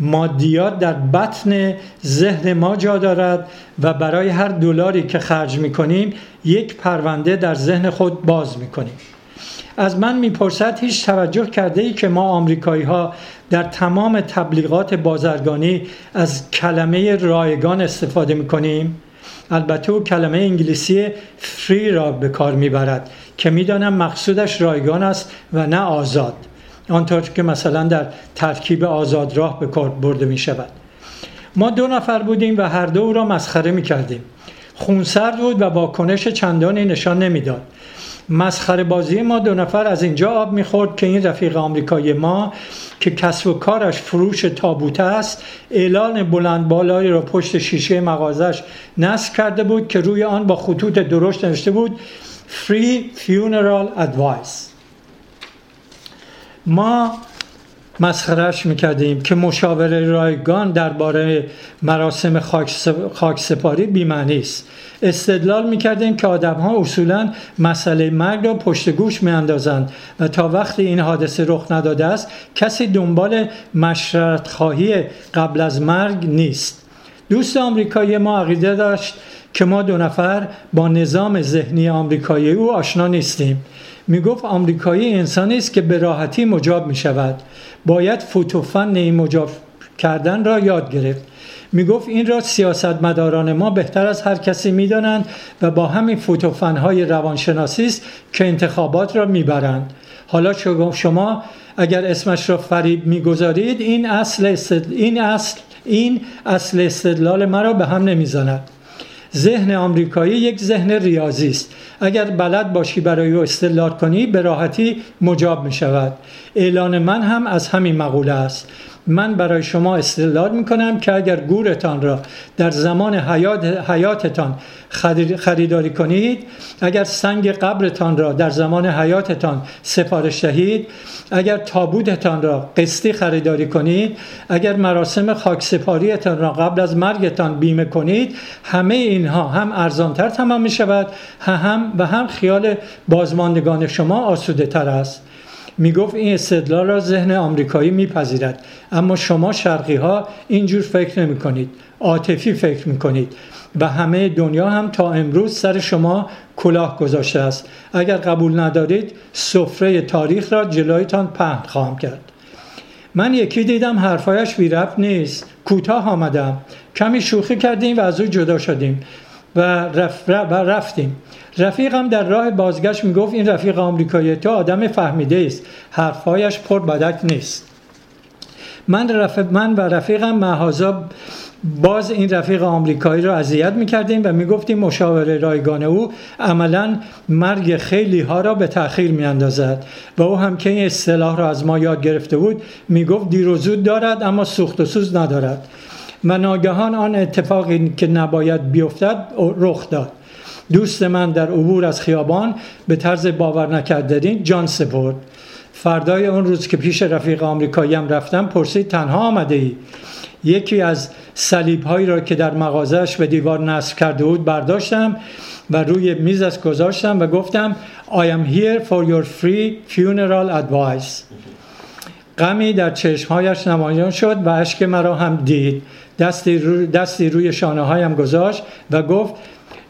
مادیات در بطن ذهن ما جا دارد و برای هر دلاری که خرج می‌کنیم یک پرونده در ذهن خود باز می‌کنیم. از من می‌پرسد هیچ توجه کرده ای که ما آمریکایی ها در تمام تبلیغات بازرگانی از کلمه رایگان استفاده می‌کنیم؟ البته او کلمه انگلیسی فری را به کار می‌برد که می‌دانم مقصودش رایگان است و نه آزاد آنطور که مثلا در ترکیب آزاد راه به کار برده می شود ما دو نفر بودیم و هر دو او را مسخره می کردیم خونسرد بود و واکنش چندانی نشان نمی‌داد. مسخره بازی ما دو نفر از اینجا آب می‌خورد که این رفیق آمریکایی ما که کسب و کارش فروش تابوت است اعلان بلند بالایی را پشت شیشه مغازش نصب کرده بود که روی آن با خطوط درشت نوشته بود Free Funeral Advice. ما مسخرش می‌کردیم که مشاوره رایگان درباره مراسم خاک سپاری بیمعنی است. استدلال می‌کردیم که آدم ها اصولا مسئله مرگ را پشت گوش میاندازند و تا وقتی این حادثه رخ نداده است کسی دنبال مشرت خواهی قبل از مرگ نیست. دوست آمریکایی ما عقیده داشت که ما دو نفر با نظام ذهنی آمریکایی او آشنا نیستیم. می گفت آمریکایی انسانی است که به راحتی مجاب می شود باید فوتوفن این مجاب کردن را یاد گرفت. می گفت این را سیاستمداران ما بهتر از هر کسی می دانند و با همین فوتوفن های روانشناسی است که انتخابات را می‌برند. حالا شما اگر اسمش را فریب می‌گذارید این اصل این اصل این اصل استدلال مرا به هم نمی‌زند. ذهن آمریکایی یک ذهن ریاضی است. اگر بلد باشی برای او استدلال کنی به راحتی مجاب می شود اعلان من هم از همین مقوله است. من برای شما استدلال می کنم که اگر گورتان را در زمان حیات حیاتتان خریداری کنید اگر سنگ قبرتان را در زمان حیاتتان سفارش دهید اگر تابوتتان را قسطی خریداری کنید اگر مراسم خاکسپاریتان را قبل از مرگتان بیمه کنید همه اینها هم ارزانتر تمام می شود هم و هم خیال بازماندگان شما آسوده تر است. می گفت این استدلال را ذهن آمریکایی میپذیرد. اما شما شرقی ها اینجور فکر نمی کنید عاطفی فکر می کنید و همه دنیا هم تا امروز سر شما کلاه گذاشته است. اگر قبول ندارید سفره تاریخ را جلویتان پهن خواهم کرد. من یکی دیدم حرفایش بی نیست. کوتاه آمدم. کمی شوخی کردیم و از او جدا شدیم و, رف و رفتیم. رفیقم در راه بازگشت می‌گفت این رفیق آمریکایی تو آدم فهمیده است حرفهایش پر بدک نیست. من, رفیق من و رفیقم محازا باز این رفیق آمریکایی رو اذیت می‌کردیم و می‌گفتیم مشاوره رایگان او عملا مرگ خیلی ها را به تاخیر میاندازد و او هم که این اصطلاح را از ما یاد گرفته بود می‌گفت دیر و زود دارد اما سوخت و سوز ندارد. و ناگهان آن اتفاقی که نباید بیفتد رخ داد. دوست من در عبور از خیابان به طرز باور نکردنی جان سپرد. فردای اون روز که پیش رفیق آمریکایی هم رفتم پرسید تنها آمده ای؟ یکی از صلیب هایی را که در مغازش به دیوار نصب کرده بود برداشتم و روی میزش گذاشتم و گفتم I am here for your free funeral advice. غمی در چشمهایش نمایان شد و اشک مرا هم دید. دستی, رو دستی روی شانه هایم گذاشت و گفت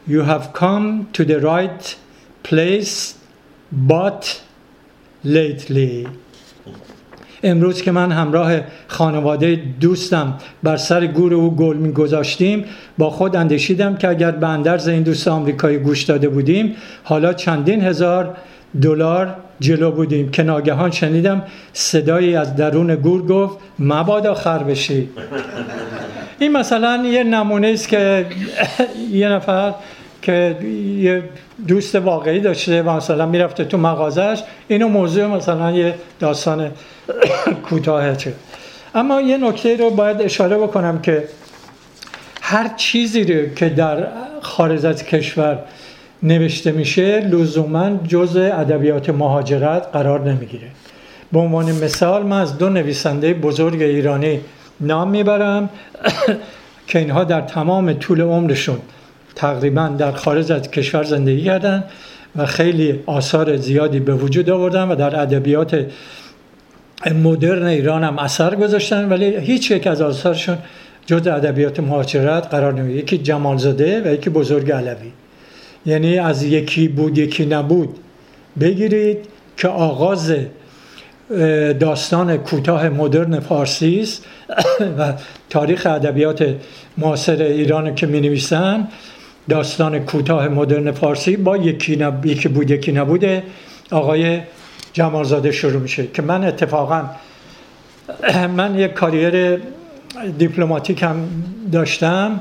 You have come to the right place but lately. امروز که من همراه خانواده دوستم بر سر گور او گل می گذاشتیم با خود اندیشیدم که اگر به اندرز این دوست آمریکایی گوش داده بودیم حالا چندین هزار دلار جلو بودیم. که ناگهان شنیدم صدایی از درون گور گفت مبادا خر بشی. این مثلا یه نمونه است که یه نفر که یه دوست واقعی داشته و مثلا می‌رفته تو مغازش اینو موضوع مثلا یه داستان کوتاه چه. اما یه نکته رو باید اشاره بکنم که هر چیزی رو که در خارج از کشور نوشته میشه لزوما جز ادبیات مهاجرت قرار نمی‌گیره. به عنوان مثال من از دو نویسنده بزرگ ایرانی نام می‌برم که اینها در تمام طول عمرشون تقریبا در خارج از کشور زندگی کردن و خیلی آثار زیادی به وجود آوردن و در ادبیات مدرن ایران هم اثر گذاشتن. ولی هیچ یک از آثارشون جز ادبیات مهاجرت قرار نمیده یکی جمالزاده و یکی بزرگ علوی. یعنی از یکی بود یکی نبود. بگیرید که آغاز داستان کوتاه مدرن فارسی است و تاریخ ادبیات معاصر ایران که می نویسن داستان کوتاه مدرن فارسی با یکی, نب... یکی بود یکی نبوده. آقای جمالزاده شروع میشه که من اتفاقا من یک کاریر دیپلماتیک هم داشتم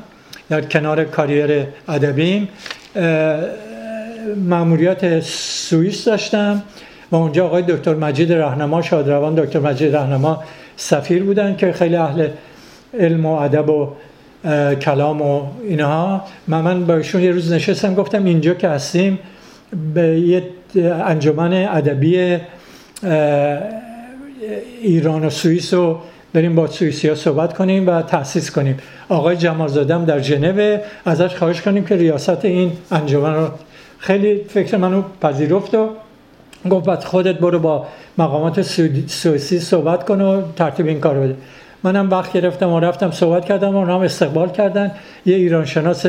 در کنار کاریر ادبیم. معمولیت سوئیس داشتم. و اونجا آقای دکتر مجید رهنما شادروان دکتر مجید رهنما سفیر بودن که خیلی اهل علم و ادب و کلام و اینها. من من با یه روز نشستم گفتم اینجا که هستیم به یه انجمن ادبی ایران و سوئیس رو بریم با سوئیسی ها صحبت کنیم و تأسیس کنیم. آقای جمال در ژنو ازش خواهش کنیم که ریاست این انجمن رو خیلی فکر منو پذیرفت و گفت بعد خودت برو با مقامات سوئیسی صحبت کن و ترتیب این کار بده. منم وقت گرفتم و رفتم صحبت کردم و هم استقبال کردن. یه ایران شناس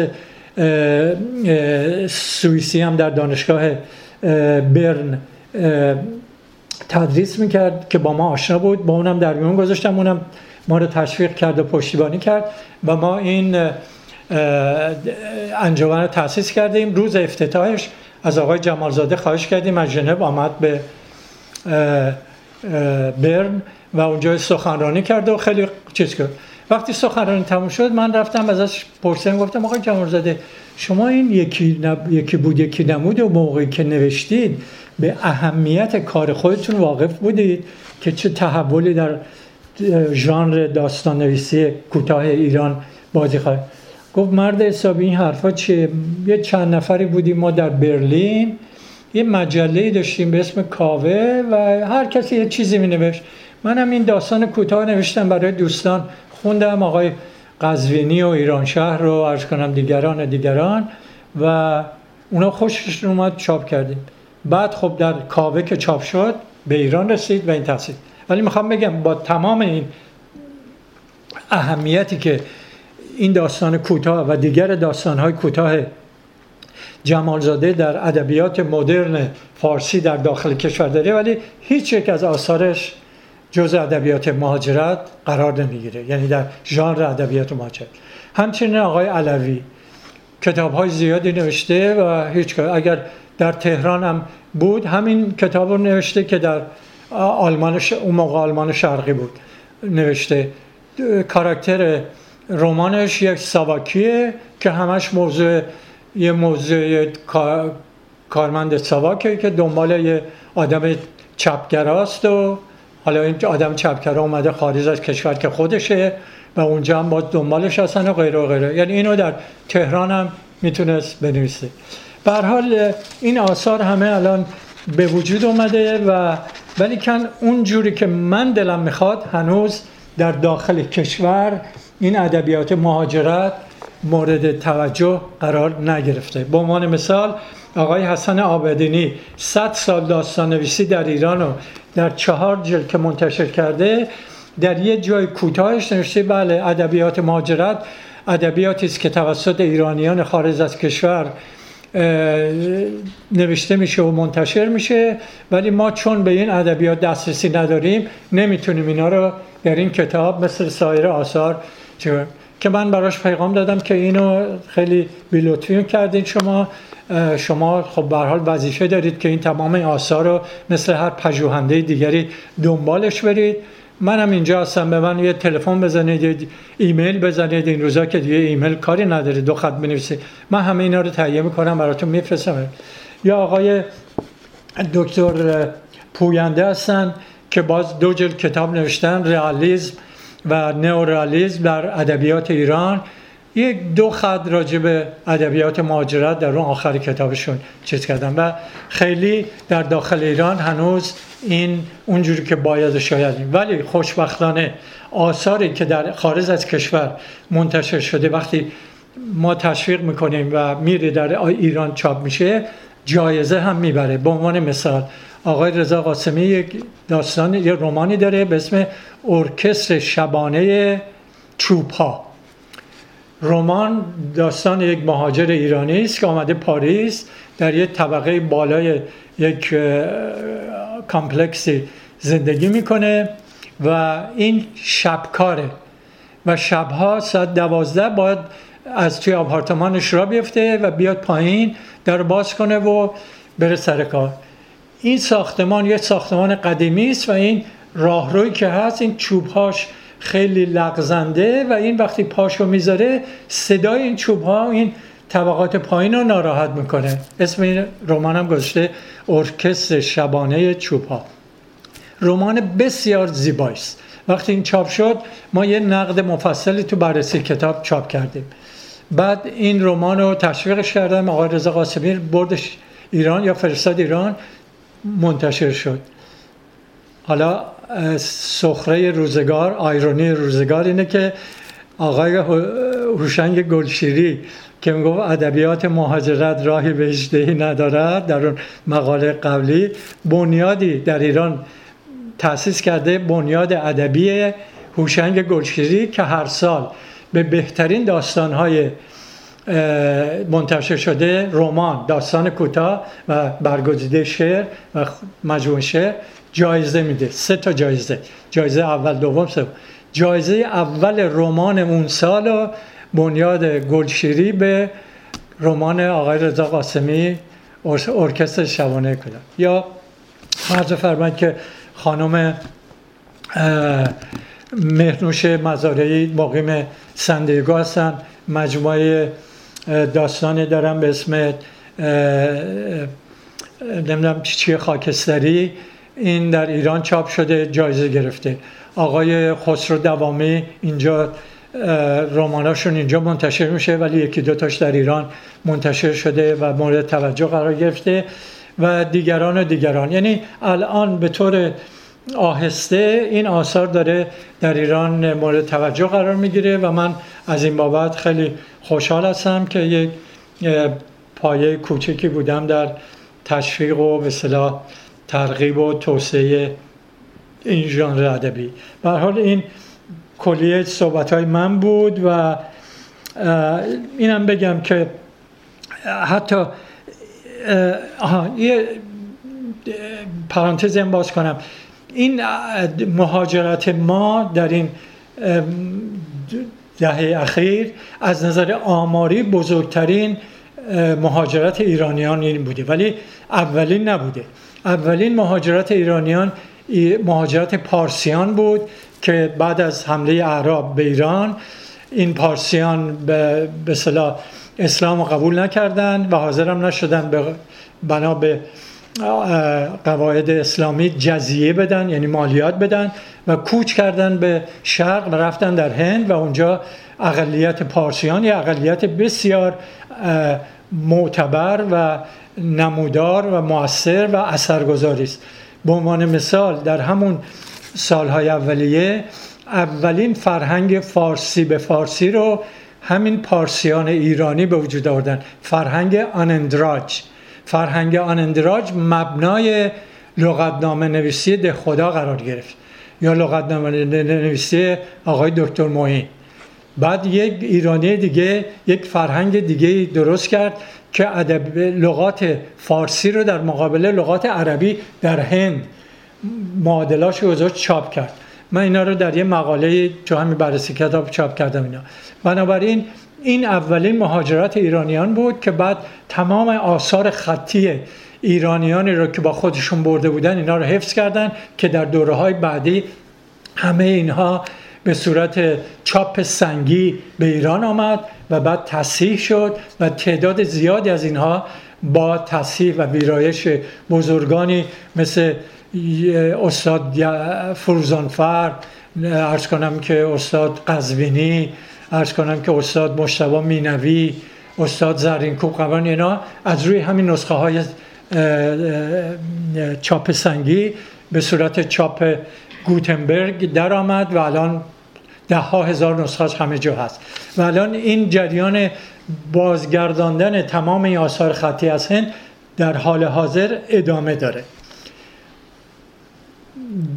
سوئیسی هم در دانشگاه برن تدریس می‌کرد که با ما آشنا بود. با اونم در میون گذاشتم. اونم ما رو تشویق کرد و پشتیبانی کرد و ما این انجمن رو تاسیس کردیم. روز افتتاحش از آقای جمالزاده خواهش کردیم از ژنو آمد به برن و اونجا سخنرانی کرد و خیلی چیز کرد. وقتی سخنرانی تموم شد من رفتم ازش پرسیدم گفتم آقای جمالزاده شما این یکی, نب... یکی بود یکی نمود و موقعی که نوشتید به اهمیت کار خودتون واقف بودید که چه تحولی در ژانر داستان نویسی کوتاه ایران بازی خواهد گفت مرد حسابی این حرفا چیه؟ یه چند نفری بودیم ما در برلین یه مجله داشتیم به اسم کاوه و هر کسی یه چیزی می نوشت منم این داستان کوتاه نوشتم برای دوستان. خوندم آقای قزوینی و ایران شهر رو عرض کنم دیگران دیگران و اونا خوششون اومد چاپ کردیم. بعد خب در کاوه که چاپ شد به ایران رسید و این تحصیل. ولی می‌خوام بگم با تمام این اهمیتی که این داستان کوتاه و دیگر داستانهای کوتاه جمالزاده در ادبیات مدرن فارسی در داخل کشور داره ولی هیچ یک از آثارش جز ادبیات مهاجرت قرار نمی‌گیره یعنی در ژانر ادبیات مهاجرت. همچنین آقای علوی کتاب های زیادی نوشته و هیچ اگر در تهران هم بود همین کتاب رو نوشته که در آلمان اون موقع آلمان شرقی بود نوشته. کاراکتر رمانش یک ساواکیه که همش موضوع یه موضوع کارمند سواکه که دنبال یه آدم چپگراست و حالا این آدم چپگرا اومده خارج از کشور که خودشه و اونجا هم باز دنبالش هستن و غیره و غیره. یعنی اینو در تهران هم می‌تونست بنویسه. به حال این آثار همه الان به وجود اومده و ولی کن اون جوری که من دلم می‌خواد هنوز در داخل کشور این ادبیات مهاجرت مورد توجه قرار نگرفته. به عنوان مثال آقای حسن آبدینی 100 سال داستان نویسی در ایران و در چهار جلد که منتشر کرده در یه جای کوتاهش نوشته بله ادبیات مهاجرت ادبیاتی است که توسط ایرانیان خارج از کشور نوشته میشه و منتشر میشه ولی ما چون به این ادبیات دسترسی نداریم نمی‌تونیم اینا رو در این کتاب مثل سایر آثار که من براش پیغام دادم که اینو خیلی بیلوتفی کردین شما. شما خب به حال وظیفه دارید که این تمام آثار رو مثل هر پژوهنده دیگری دنبالش برید. منم اینجا هستم به من یه تلفن بزنید ایمیل بزنید. این روزا که دیگه ایمیل کاری نداره دو خط بنویسید من همه اینا رو تهیه می‌کنم براتون میفرستم. یا آقای دکتر پوینده هستن که باز دو جلد کتاب نوشتن رئالیسم و نئورئالیسم در ادبیات ایران. یک دو خط راجع به ادبیات مهاجرت در اون آخر کتابشون چیز کردن و خیلی در داخل ایران هنوز این اونجوری که باید شاید ولی خوشبختانه آثاری که در خارج از کشور منتشر شده وقتی ما تشویق می‌کنیم و میره در ایران چاپ میشه جایزه هم می‌بره. به عنوان مثال آقای رضا قاسمی یک داستان یک رومانی داره به اسم ارکستر شبانه چوبها رمان داستان یک مهاجر ایرانی است که آمده پاریس در یک طبقه بالای یک کامپلکسی زندگی می‌کنه و این شبکاره و شبها ساعت دوازده باید از توی آپارتمانش را بیفته و بیاد پایین در باز کنه و بره سر کار. این ساختمان یه ساختمان قدیمی است و این راهروی که هست این چوبهاش خیلی لغزنده و این وقتی پاشو می‌ذاره صدای این چوب ها این طبقات پایین رو ناراحت می‌کنه. اسم این رمان هم گذاشته ارکستر شبانه چوب ها رمان بسیار زیبایی است. وقتی این چاپ شد ما یه نقد مفصلی تو بررسی کتاب چاپ کردیم. بعد این رمان رو تشویقش کردم. آقای رضا قاسمی بردش ایران یا فرستاد ایران. منتشر شد. حالا سخره روزگار آیرونی روزگار اینه که آقای هوشنگ گلشیری که می‌گفت ادبیات مهاجرت راهی به اجدهی ندارد در اون مقاله قبلی بنیادی در ایران تأسیس کرده بنیاد ادبی هوشنگ گلشیری که هر سال به بهترین داستانهای منتشر شده رمان داستان کوتاه و برگزیده شعر و مجموعه شعر. جایزه میده سه تا جایزه. جایزه اول دوم سوم. جایزه اول رمان اون سال بنیاد گلشیری به رمان آقای رضا قاسمی ارکستر شبانه کنه یا مرز فرماید که خانم مهنوش مزارعی مقیم سندیگو هستن. مجموعه داستانی دارم به اسم نمی‌دونم چی خاکستری. این در ایران چاپ شده جایزه گرفته. آقای خسرو دوامی اینجا رماناشون اینجا منتشر میشه ولی یکی دوتاش در ایران منتشر شده و مورد توجه قرار گرفته و دیگران و دیگران. یعنی الان به طور آهسته. این آثار داره در ایران مورد توجه قرار می‌گیره و من از این بابت خیلی خوشحال هستم که یک پایه کوچکی بودم در تشویق و به ترغیب و توسعه این ژانر ادبی. به حال این کلیه صحبت های من بود و اینم بگم که حتی یه پرانتز باز کنم. این مهاجرت ما در این دهه اخیر از نظر آماری بزرگترین مهاجرت ایرانیان این بوده. ولی اولین نبوده. اولین مهاجرت ایرانیان مهاجرت پارسیان بود که بعد از حمله اعراب به ایران این پارسیان به, به اسلام قبول نکردن و حاضرم نشدن به بنا به قواعد اسلامی جزیه بدن یعنی مالیات بدن و کوچ کردن به شرق و رفتن در هند و اونجا اقلیت پارسیان یا اقلیت بسیار معتبر و نمودار و موثر و اثرگذاری است. به عنوان مثال در همون سالهای اولیه اولین فرهنگ فارسی به فارسی رو همین پارسیان ایرانی به وجود آوردن فرهنگ آنندراج. فرهنگ آنندراج مبنای لغتنامه نویسی ده خدا قرار گرفت یا لغتنامه نویسی آقای دکتر موین بعد یک ایرانی دیگه یک فرهنگ دیگه درست کرد که ادب لغات فارسی رو در مقابل لغات عربی در هند معادلاش رو چاپ کرد. من اینا رو در یه مقاله تو همین بررسی کتاب چاپ کردم اینا. بنابراین این اولین مهاجرت ایرانیان بود که بعد تمام آثار خطی ایرانیانی رو که با خودشون برده بودن اینا رو حفظ کردن که در دوره های بعدی همه اینها به صورت چاپ سنگی به ایران آمد و بعد تصحیح شد و تعداد زیادی از اینها با تصحیح و ویرایش بزرگانی مثل استاد فروزانفر ارز کنم که استاد قزوینی ارز کنم که استاد مشتبه مینوی استاد زرینکوب قوان اینا از روی همین نسخه های چاپ سنگی به صورت چاپ گوتنبرگ در آمد و الان ده ها هزار نسخه همه جا هست. و الان این جریان بازگرداندن تمام این آثار خطی از هند در حال حاضر ادامه داره.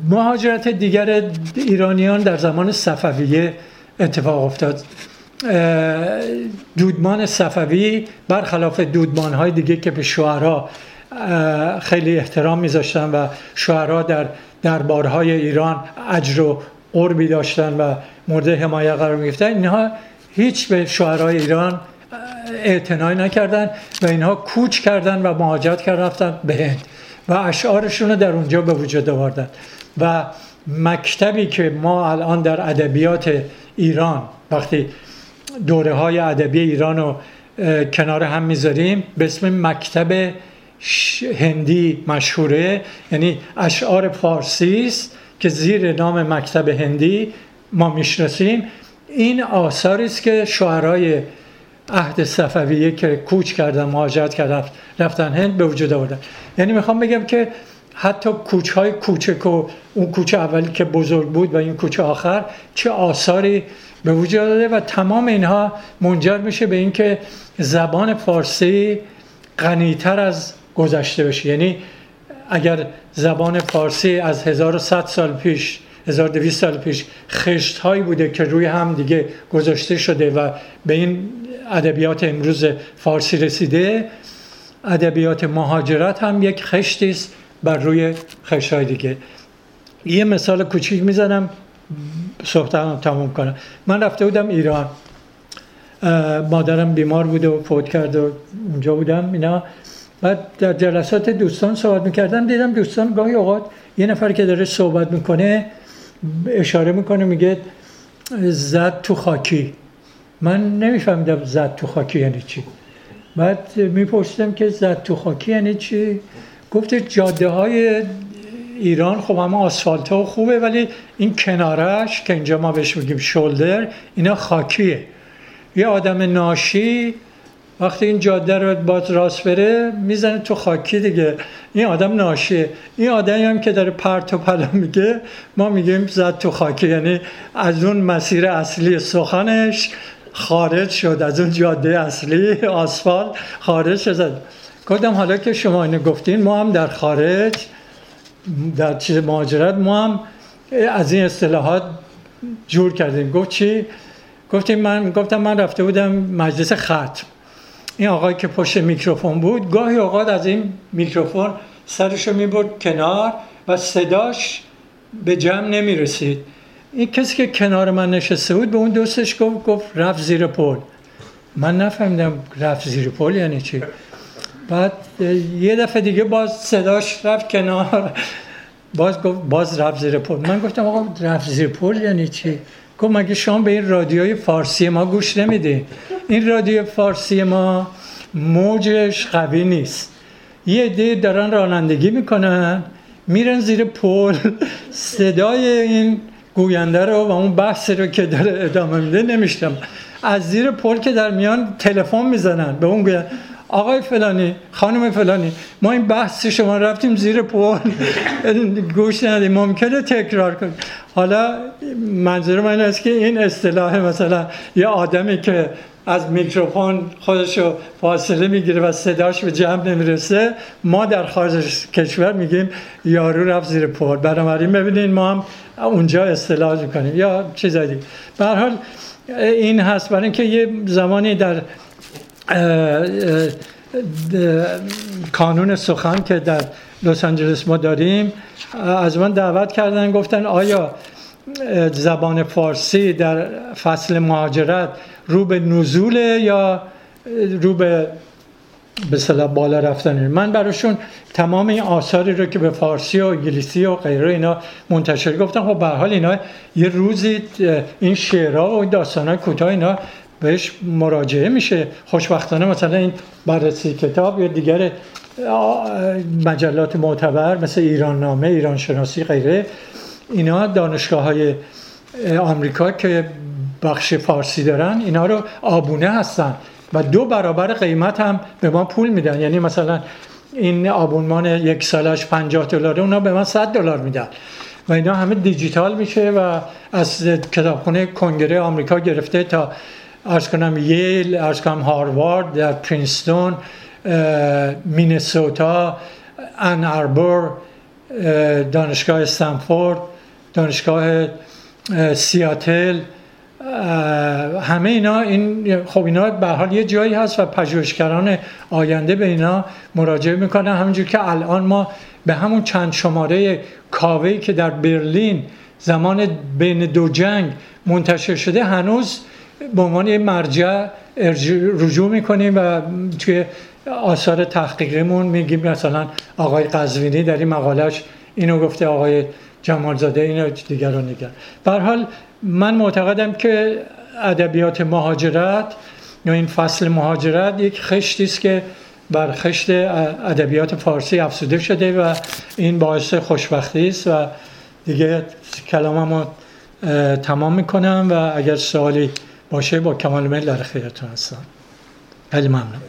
مهاجرت دیگر ایرانیان در زمان صفویه اتفاق افتاد. دودمان صفوی برخلاف دودمان های دیگه که به شعرا خیلی احترام میذاشتن و شعرا در دربارهای ایران اجر و قربی داشتن و مورد حمایت قرار می‌گفتن اینها هیچ به شعرهای ایران اعتنای نکردن و اینها کوچ کردن و مهاجرت کردن رفتن به هند و اشعارشون رو در اونجا به وجود آوردن. و مکتبی که ما الان در ادبیات ایران وقتی دوره های ادبی ایران رو کنار هم می‌ذاریم به اسم مکتب هندی مشهوره یعنی اشعار فارسی است که زیر نام مکتب هندی ما می‌شناسیم. این آثاری است که شعرهای عهد صفویه که کوچ کردن مهاجرت کردن رفتن هند به وجود آوردن. یعنی می‌خوام بگم که حتی کوچ های کوچک و اون کوچه اولی که بزرگ بود و این کوچه آخر چه آثاری به وجود داده و تمام اینها منجر میشه به اینکه زبان فارسی غنیتر از گذشته بشه. یعنی اگر زبان فارسی از 1100 سال پیش 1200 سال پیش خشت هایی بوده که روی هم دیگه گذاشته شده و به این ادبیات امروز فارسی رسیده ادبیات مهاجرت هم یک خشتی است. بر روی خشت های دیگه. یه مثال کوچیک می‌زنم صحبتم تموم کنم. من رفته بودم ایران. مادرم بیمار بود و فوت کرد و اونجا بودم اینا. بعد در جلسات دوستان صحبت می‌کردم دیدم دوستان گاهی اوقات یه نفر که داره صحبت می‌کنه اشاره می‌کنه میگه زد تو خاکی. من نمیفهمیدم زد تو خاکی یعنی چی. بعد میپرسیدم که زد تو خاکی یعنی چی؟ گفت جاده های ایران خب همه آسفالت ها خوبه ولی این کنارش که اینجا ما بهش میگیم شولدر اینا خاکیه. یه آدم ناشی وقتی این جاده رو باز راست بره می‌زنه تو خاکی دیگه. این آدم ناشیه. این آدمی هم که داره پرت و پلا میگه ما میگیم زد تو خاکی. یعنی از اون مسیر اصلی سخنش خارج شد از اون جاده اصلی آسفال خارج شد. گفتم حالا که شما اینو گفتین ما هم در خارج در چیز مهاجرت ما هم از این اصطلاحات جور کردیم. گفت چی؟ گفتیم من گفتم من رفته بودم مجلس ختم. این آقای که پشت میکروفون بود گاهی اوقات از این میکروفون سرشو می‌برد کنار و صداش به جمع نمی‌رسید. این کسی که کنار من نشسته بود به اون دوستش گفت گفت رفت زیر پل. من نفهمیدم رفت زیر پل یعنی چی. بعد یه دفعه دیگه باز صداش رفت کنار. باز گفت باز رفت زیر پل. من گفتم آقا رفت زیر پل یعنی چی؟ گفت مگه شما به این رادیوی فارسی ما گوش نمیدی؟ این رادیو فارسی ما موجش قوی نیست. یه عده دارن رانندگی می‌کنن میرن زیر پل. صدای این گوینده رو و اون بحث رو که داره ادامه میده نمیشتم از زیر پل که در میان تلفن می‌زنن. به اون گوینده آقای فلانی خانم فلانی ما این بحث شما رفتیم زیر پول گوش ندیم ممکنه تکرار کنیم. حالا منظور من است که این اصطلاح مثلا یه آدمی که از میکروفون خودشو فاصله می‌گیره و صداش به جمع نمی‌رسه ما در خارج کشور میگیم یارو رفت زیر پول بنابراین ببینید ما هم اونجا اصطلاح می‌کنیم یا چیزایی به حال این هست برای اینکه یه زمانی در کانون سخن که در لس آنجلس ما داریم از من دعوت کردن گفتن آیا زبان فارسی در فصل مهاجرت رو به نزول یا رو به به بالا رفتن؟ من براشون تمام این آثاری رو که به فارسی و انگلیسی و غیره اینا منتشر گفتم خب به حال اینا یه روزی این شعرها و داستانهای کوتاه اینا بهش مراجعه میشه. خوشبختانه مثلا این بررسی کتاب یا دیگر مجلات معتبر مثل ایران نامه ایران شناسی غیره اینا دانشگاه های آمریکا که بخش فارسی دارن اینا رو آبونه هستن و دو برابر قیمت هم به ما پول میدن. یعنی مثلا این آبونمان یک سالش 50 دلاره اونا به من 100 دلار میدن. و اینا همه دیجیتال میشه و از کتابخونه کنگره آمریکا گرفته تا ارز کنم ییل ارز کنم هاروارد در پرینستون مینسوتا ان اربور دانشگاه استنفورد دانشگاه سیاتل همه اینا این خب اینا به حال یه جایی هست و پژوهشگران آینده به اینا مراجعه می‌کنن. همونجور که الان ما به همون چند شماره کاوهی که در برلین زمان بین دو جنگ منتشر شده هنوز به عنوان مرجع رجوع می‌کنیم و توی آثار تحقیقیمون میگیم مثلا آقای قزوینی در این مقالش اینو گفته آقای جمالزاده اینو دیگران نگر به حال من معتقدم که ادبیات مهاجرت یا این فصل مهاجرت یک خشتی است که بر خشت ادبیات فارسی افسوده شده و این باعث خوشبختی است و دیگه کلاممو تمام می‌کنم و اگر سوالی باشه با کمال میل در خیرتون هستم. خیلی ممنون.